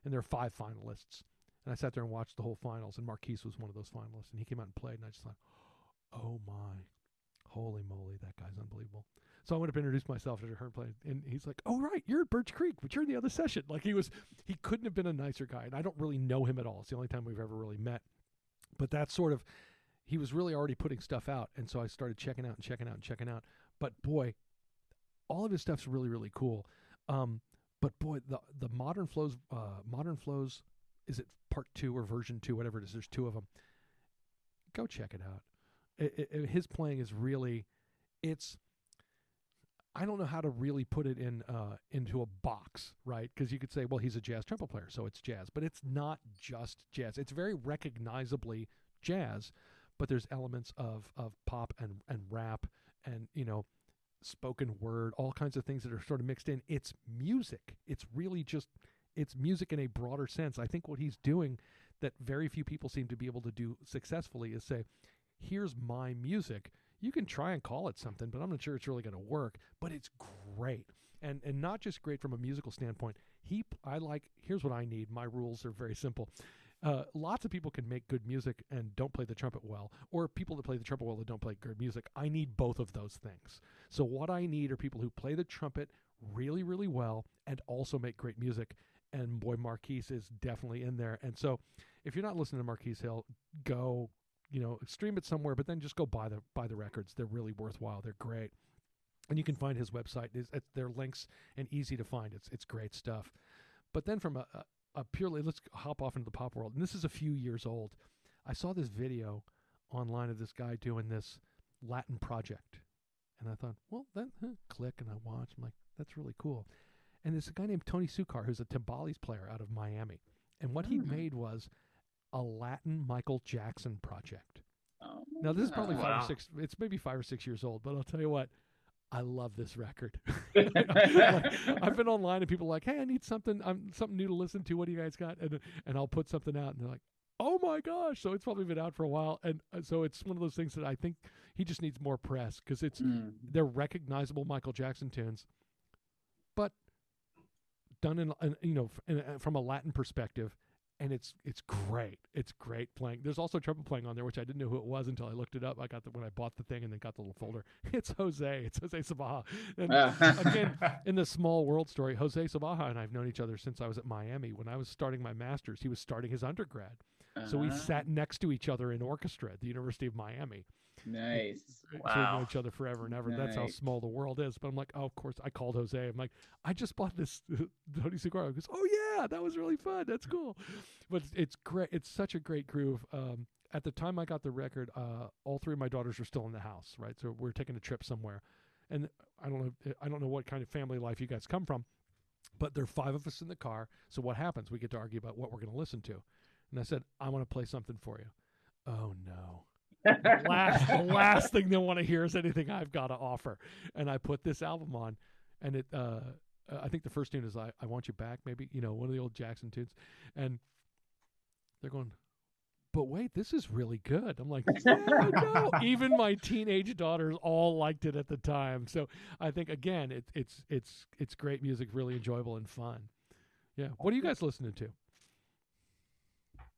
And there are five finalists. And I sat there and watched the whole finals, and Marquis was one of those finalists. And he came out and played, and I just thought, oh my, holy moly, that guy's unbelievable. So I went up and introduced myself to her playing, and he's like, "Oh right, you're at Birch Creek, but you're in the other session." Like he was, he couldn't have been a nicer guy, and I don't really know him at all. It's the only time we've ever really met. But that's sort of, he was really already putting stuff out, and so I started checking out and checking out and checking out. But boy, all of his stuff's really really cool. Um, but boy, the the modern flows, uh, modern flows, is it part two or version two, whatever it is? There's two of them. Go check it out. It, it, his playing is really, it's. I don't know how to really put it in uh, into a box, right? Because you could say, well, he's a jazz trumpet player, so it's jazz, but it's not just jazz. It's very recognizably jazz, but there's elements of of pop and and rap and you know spoken word, all kinds of things that are sort of mixed in. It's music. It's really just it's music in a broader sense. I think what he's doing that very few people seem to be able to do successfully is say, here's my music. You can try and call it something, but I'm not sure it's really going to work, but it's great. And and not just great from a musical standpoint. He I like here's what I need. My rules are very simple. Uh, lots of people can make good music and don't play the trumpet well, or people that play the trumpet well that don't play good music. I need both of those things. So, what I need are people who play the trumpet really, really well and also make great music. And boy, Marquis is definitely in there. And so, if you're not listening to Marquis Hill, go, you know, stream it somewhere, but then just go buy the buy the records. They're really worthwhile. They're great. And you can find his website. It's, it's, they're links and easy to find. It's it's great stuff. But then from a, a purely let's hop off into the pop world. And this is a few years old. I saw this video online of this guy doing this Latin project. And I thought, well, then huh, click and I watch. I'm like, that's really cool. And there's a guy named Tony Succar who's a timbales player out of Miami. And what he hmm. made was a Latin Michael Jackson project. Oh, now this is probably five or six. It's maybe five or six years old, but I'll tell you what, I love this record. like, I've been online and people are like, "Hey, I need something. I'm something new to listen to. What do you guys got?" And and I'll put something out, and they're like, "Oh my gosh!" So it's probably been out for a while, and uh, so it's one of those things that I think he just needs more press because it's mm. they're recognizable Michael Jackson tunes, but done in, in you know in, in, from a Latin perspective, and it's it's great. It's great playing. There's also trumpet playing on there, which I didn't know who it was until I looked it up. I got the when I bought the thing and then got the little folder. It's Jose. It's Jose Sibaja. And again, in the small world story, Jose Sibaja and I've known each other since I was at Miami. When I was starting my master's, he was starting his undergrad. Uh-huh. So we uh-huh. sat next to each other in orchestra at the University of Miami. Nice. Wow. So we know each other forever and ever. Nice. That's how small the world is. But I'm like, oh, of course. I called Jose. I'm like, I just bought this Tony Succar. He goes, oh yeah, that was really fun. That's cool. But it's, it's great. It's such a great groove. Um, at the time I got the record, uh, all three of my daughters were still in the house, right? So we're taking a trip somewhere, and I don't know, I don't know what kind of family life you guys come from, but there are five of us in the car. So what happens? We get to argue about what we're going to listen to, and I said, I want to play something for you. Oh no the last, the last thing they want to hear is anything I've got to offer. And I put this album on, and it. Uh, I think the first tune is I, I Want You Back, maybe, you know, one of the old Jackson tunes. And they're going, but wait, this is really good. I'm like, yeah, no. Even my teenage daughters all liked it at the time. So I think again, it's it's it's it's great music, really enjoyable and fun. Yeah. What are you guys listening to?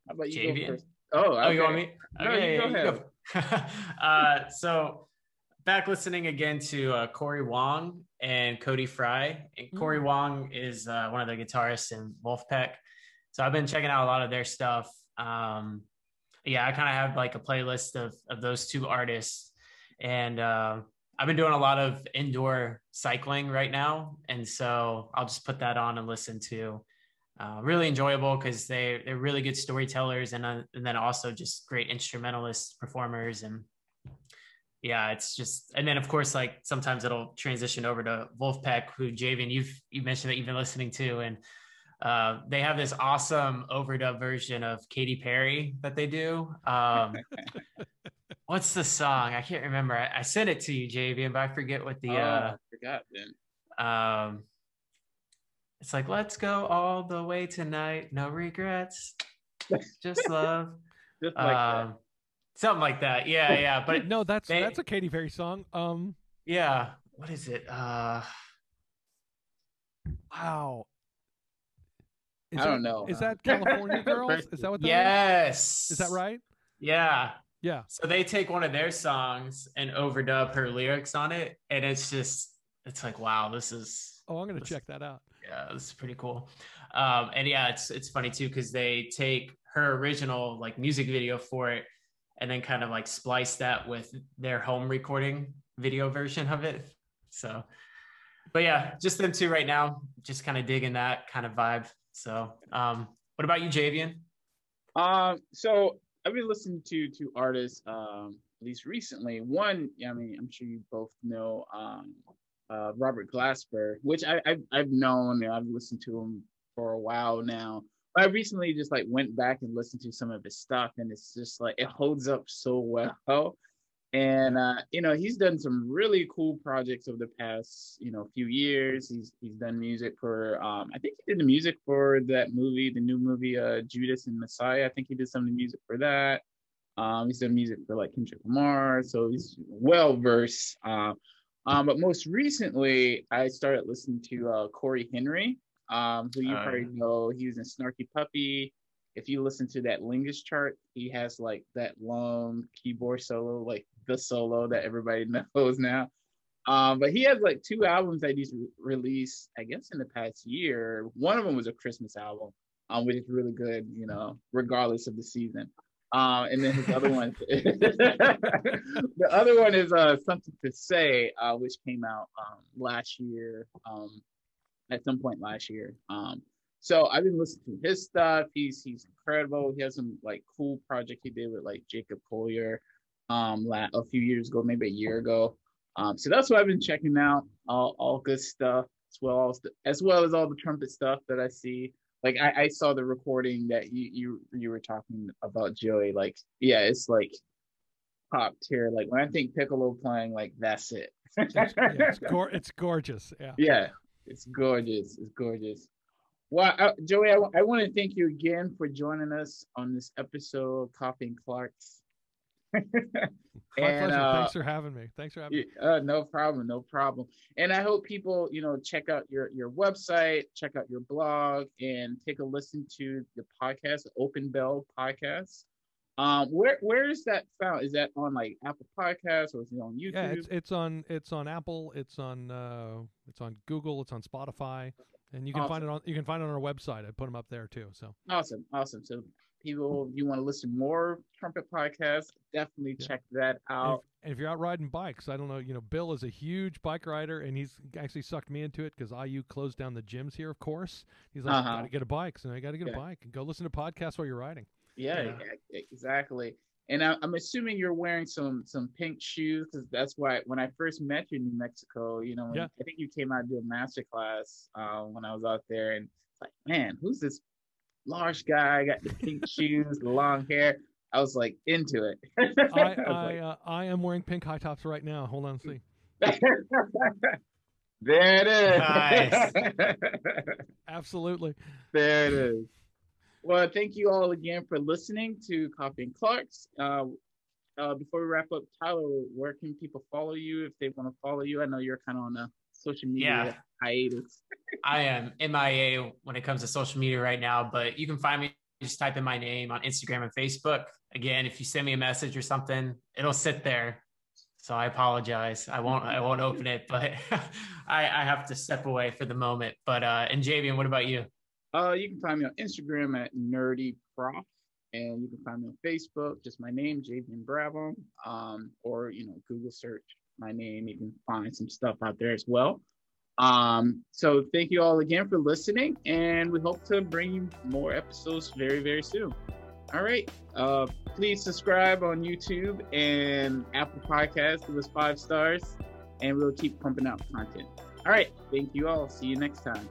How about you go first? Oh, okay. oh, you want me? Okay, no, you go ahead. Go. uh, so back listening again to uh, Corey Wong and Cody Fry. And Corey mm. Wong is uh, one of the guitarists in Vulfpeck. So I've been checking out a lot of their stuff. Um, yeah, I kind of have like a playlist of, of those two artists. And uh, I've been doing a lot of indoor cycling right now. And so I'll just put that on and listen to uh, really enjoyable because they they're really good storytellers and uh, and then also just great instrumentalist performers and yeah it's just and then of course like sometimes it'll transition over to Vulfpeck who Javian you've you mentioned that you've been listening to and uh, they have this awesome overdub version of Katy Perry that they do. Um, what's the song? I can't remember. I, I, sent it to you, Javian, but I forget what the. Oh, uh, I forgot then. Um, it's like, let's go all the way tonight. No regrets. Just love. Just like um, that. Something like that. Yeah, yeah. But no, that's they, that's a Katy Perry song. Um Yeah. What is it? Uh Wow. Is I don't know. Is that California Girls? Is that what that yes. Is? is that right? Yeah. Yeah. So they take one of their songs and overdub her lyrics on it. And it's just it's like wow, this is. Oh, I'm gonna this, check that out. Yeah, this is pretty cool. Um, and yeah, it's it's funny too because they take her original like music video for it, and then kind of like splice that with their home recording video version of it. So, but yeah, just them two right now, just kind of digging that kind of vibe. So, um, what about you, Javian? Um, so I've been listening to to artists, um, at least recently. One, I mean, I'm sure you both know, um, uh, Robert Glasper, which I, I've, I've known, and I've listened to him for a while now. I recently just like went back and listened to some of his stuff, and it's just like it holds up so well. And uh, you know, he's done some really cool projects over the past, you know, few years. He's he's done music for um, I think he did the music for that movie, the new movie uh Judas and Messiah. I think he did some of the music for that. Um, he's done music for like Kendrick Lamar, so he's well versed. Uh, um, but most recently, I started listening to uh, Cory Henry, um, who you uh, probably know. He was in Snarky Puppy. If you listen to that Lingus chart, he has like that long keyboard solo, like the solo that everybody knows now. Um, but he has like two albums that he's re- released, I guess, in the past year. One of them was a Christmas album, um, which is really good, you know, regardless of the season. Um, and then his other one, the other one is uh, something to say, uh, which came out um, last year, um, at some point last year. Um, so I've been listening to his stuff. He's he's incredible. He has some like cool project he did with like Jacob Collier, um, a few years ago, maybe a year ago. Um, so that's what I've been checking out. All all good stuff as well as the, as well as all the trumpet stuff that I see like I, I saw the recording that you you you were talking about Joey. Like, yeah, it's like top tier. Like when I think Piccolo playing, like that's it. it's, yeah, it's, go- it's, gorgeous. Yeah. Yeah, it's gorgeous. It's gorgeous. Well, uh, Joey, I, w- I want to thank you again for joining us on this episode of Coffee and Clarkes. And. Uh, Thanks for having me. Thanks for having me. Uh, no problem. No problem. And I hope people, you know, check out your your website, check out your blog, and take a listen to the podcast, Open Bell Podcast. Um, where where is that found? Is that on like Apple Podcasts or is it on YouTube? Yeah, it's it's on it's on Apple. It's on uh, it's on Google. It's on Spotify, and you can awesome. find it on you can find it on our website. I put them up there too. So awesome, awesome. So people you want to listen more trumpet podcasts, definitely yeah. check that out. And if, and if, you're out riding bikes, I don't know, you know, Bill is a huge bike rider, and he's actually sucked me into it because IU closed down the gyms here. Of course, he's like, uh-huh. "Got to get a bike, so I got to get yeah. a bike and go listen to podcasts while you're riding." Yeah, yeah. exactly. And I, am assuming you're wearing some some pink shoes because that's why when I first met you in New Mexico, you know. I think you came out to do a master class uh, when I was out there, and it's like, man, who's this large guy, got the pink shoes, the long hair. I was like into it. I I, like, uh, I am wearing pink high tops right now. Hold on, see. there it is. Nice. Absolutely. There it is. Well, thank you all again for listening to Coffee and Clarkes. Uh, uh, before we wrap up, Tyler, where can people follow you if they want to follow you? I know you're kind of on a social media yeah. Hiatus. I am MIA when it comes to social media right now, but you can find me just type in my name on Instagram and Facebook. Again, if you send me a message or something, it'll sit there. So I apologize. I won't I won't open it, but I, I have to step away for the moment. But uh and Javian, what about you? Uh you can find me on Instagram at nerdy prof and you can find me on Facebook, just my name, Javian Bravo. Um, or you know, Google search my name. You can find some stuff out there as well. Um, so thank you all again for listening, and we hope to bring you more episodes very, very soon. All right. Uh, please subscribe on YouTube and Apple Podcasts. Give us five stars, and we'll keep pumping out content. All right. Thank you all. See you next time.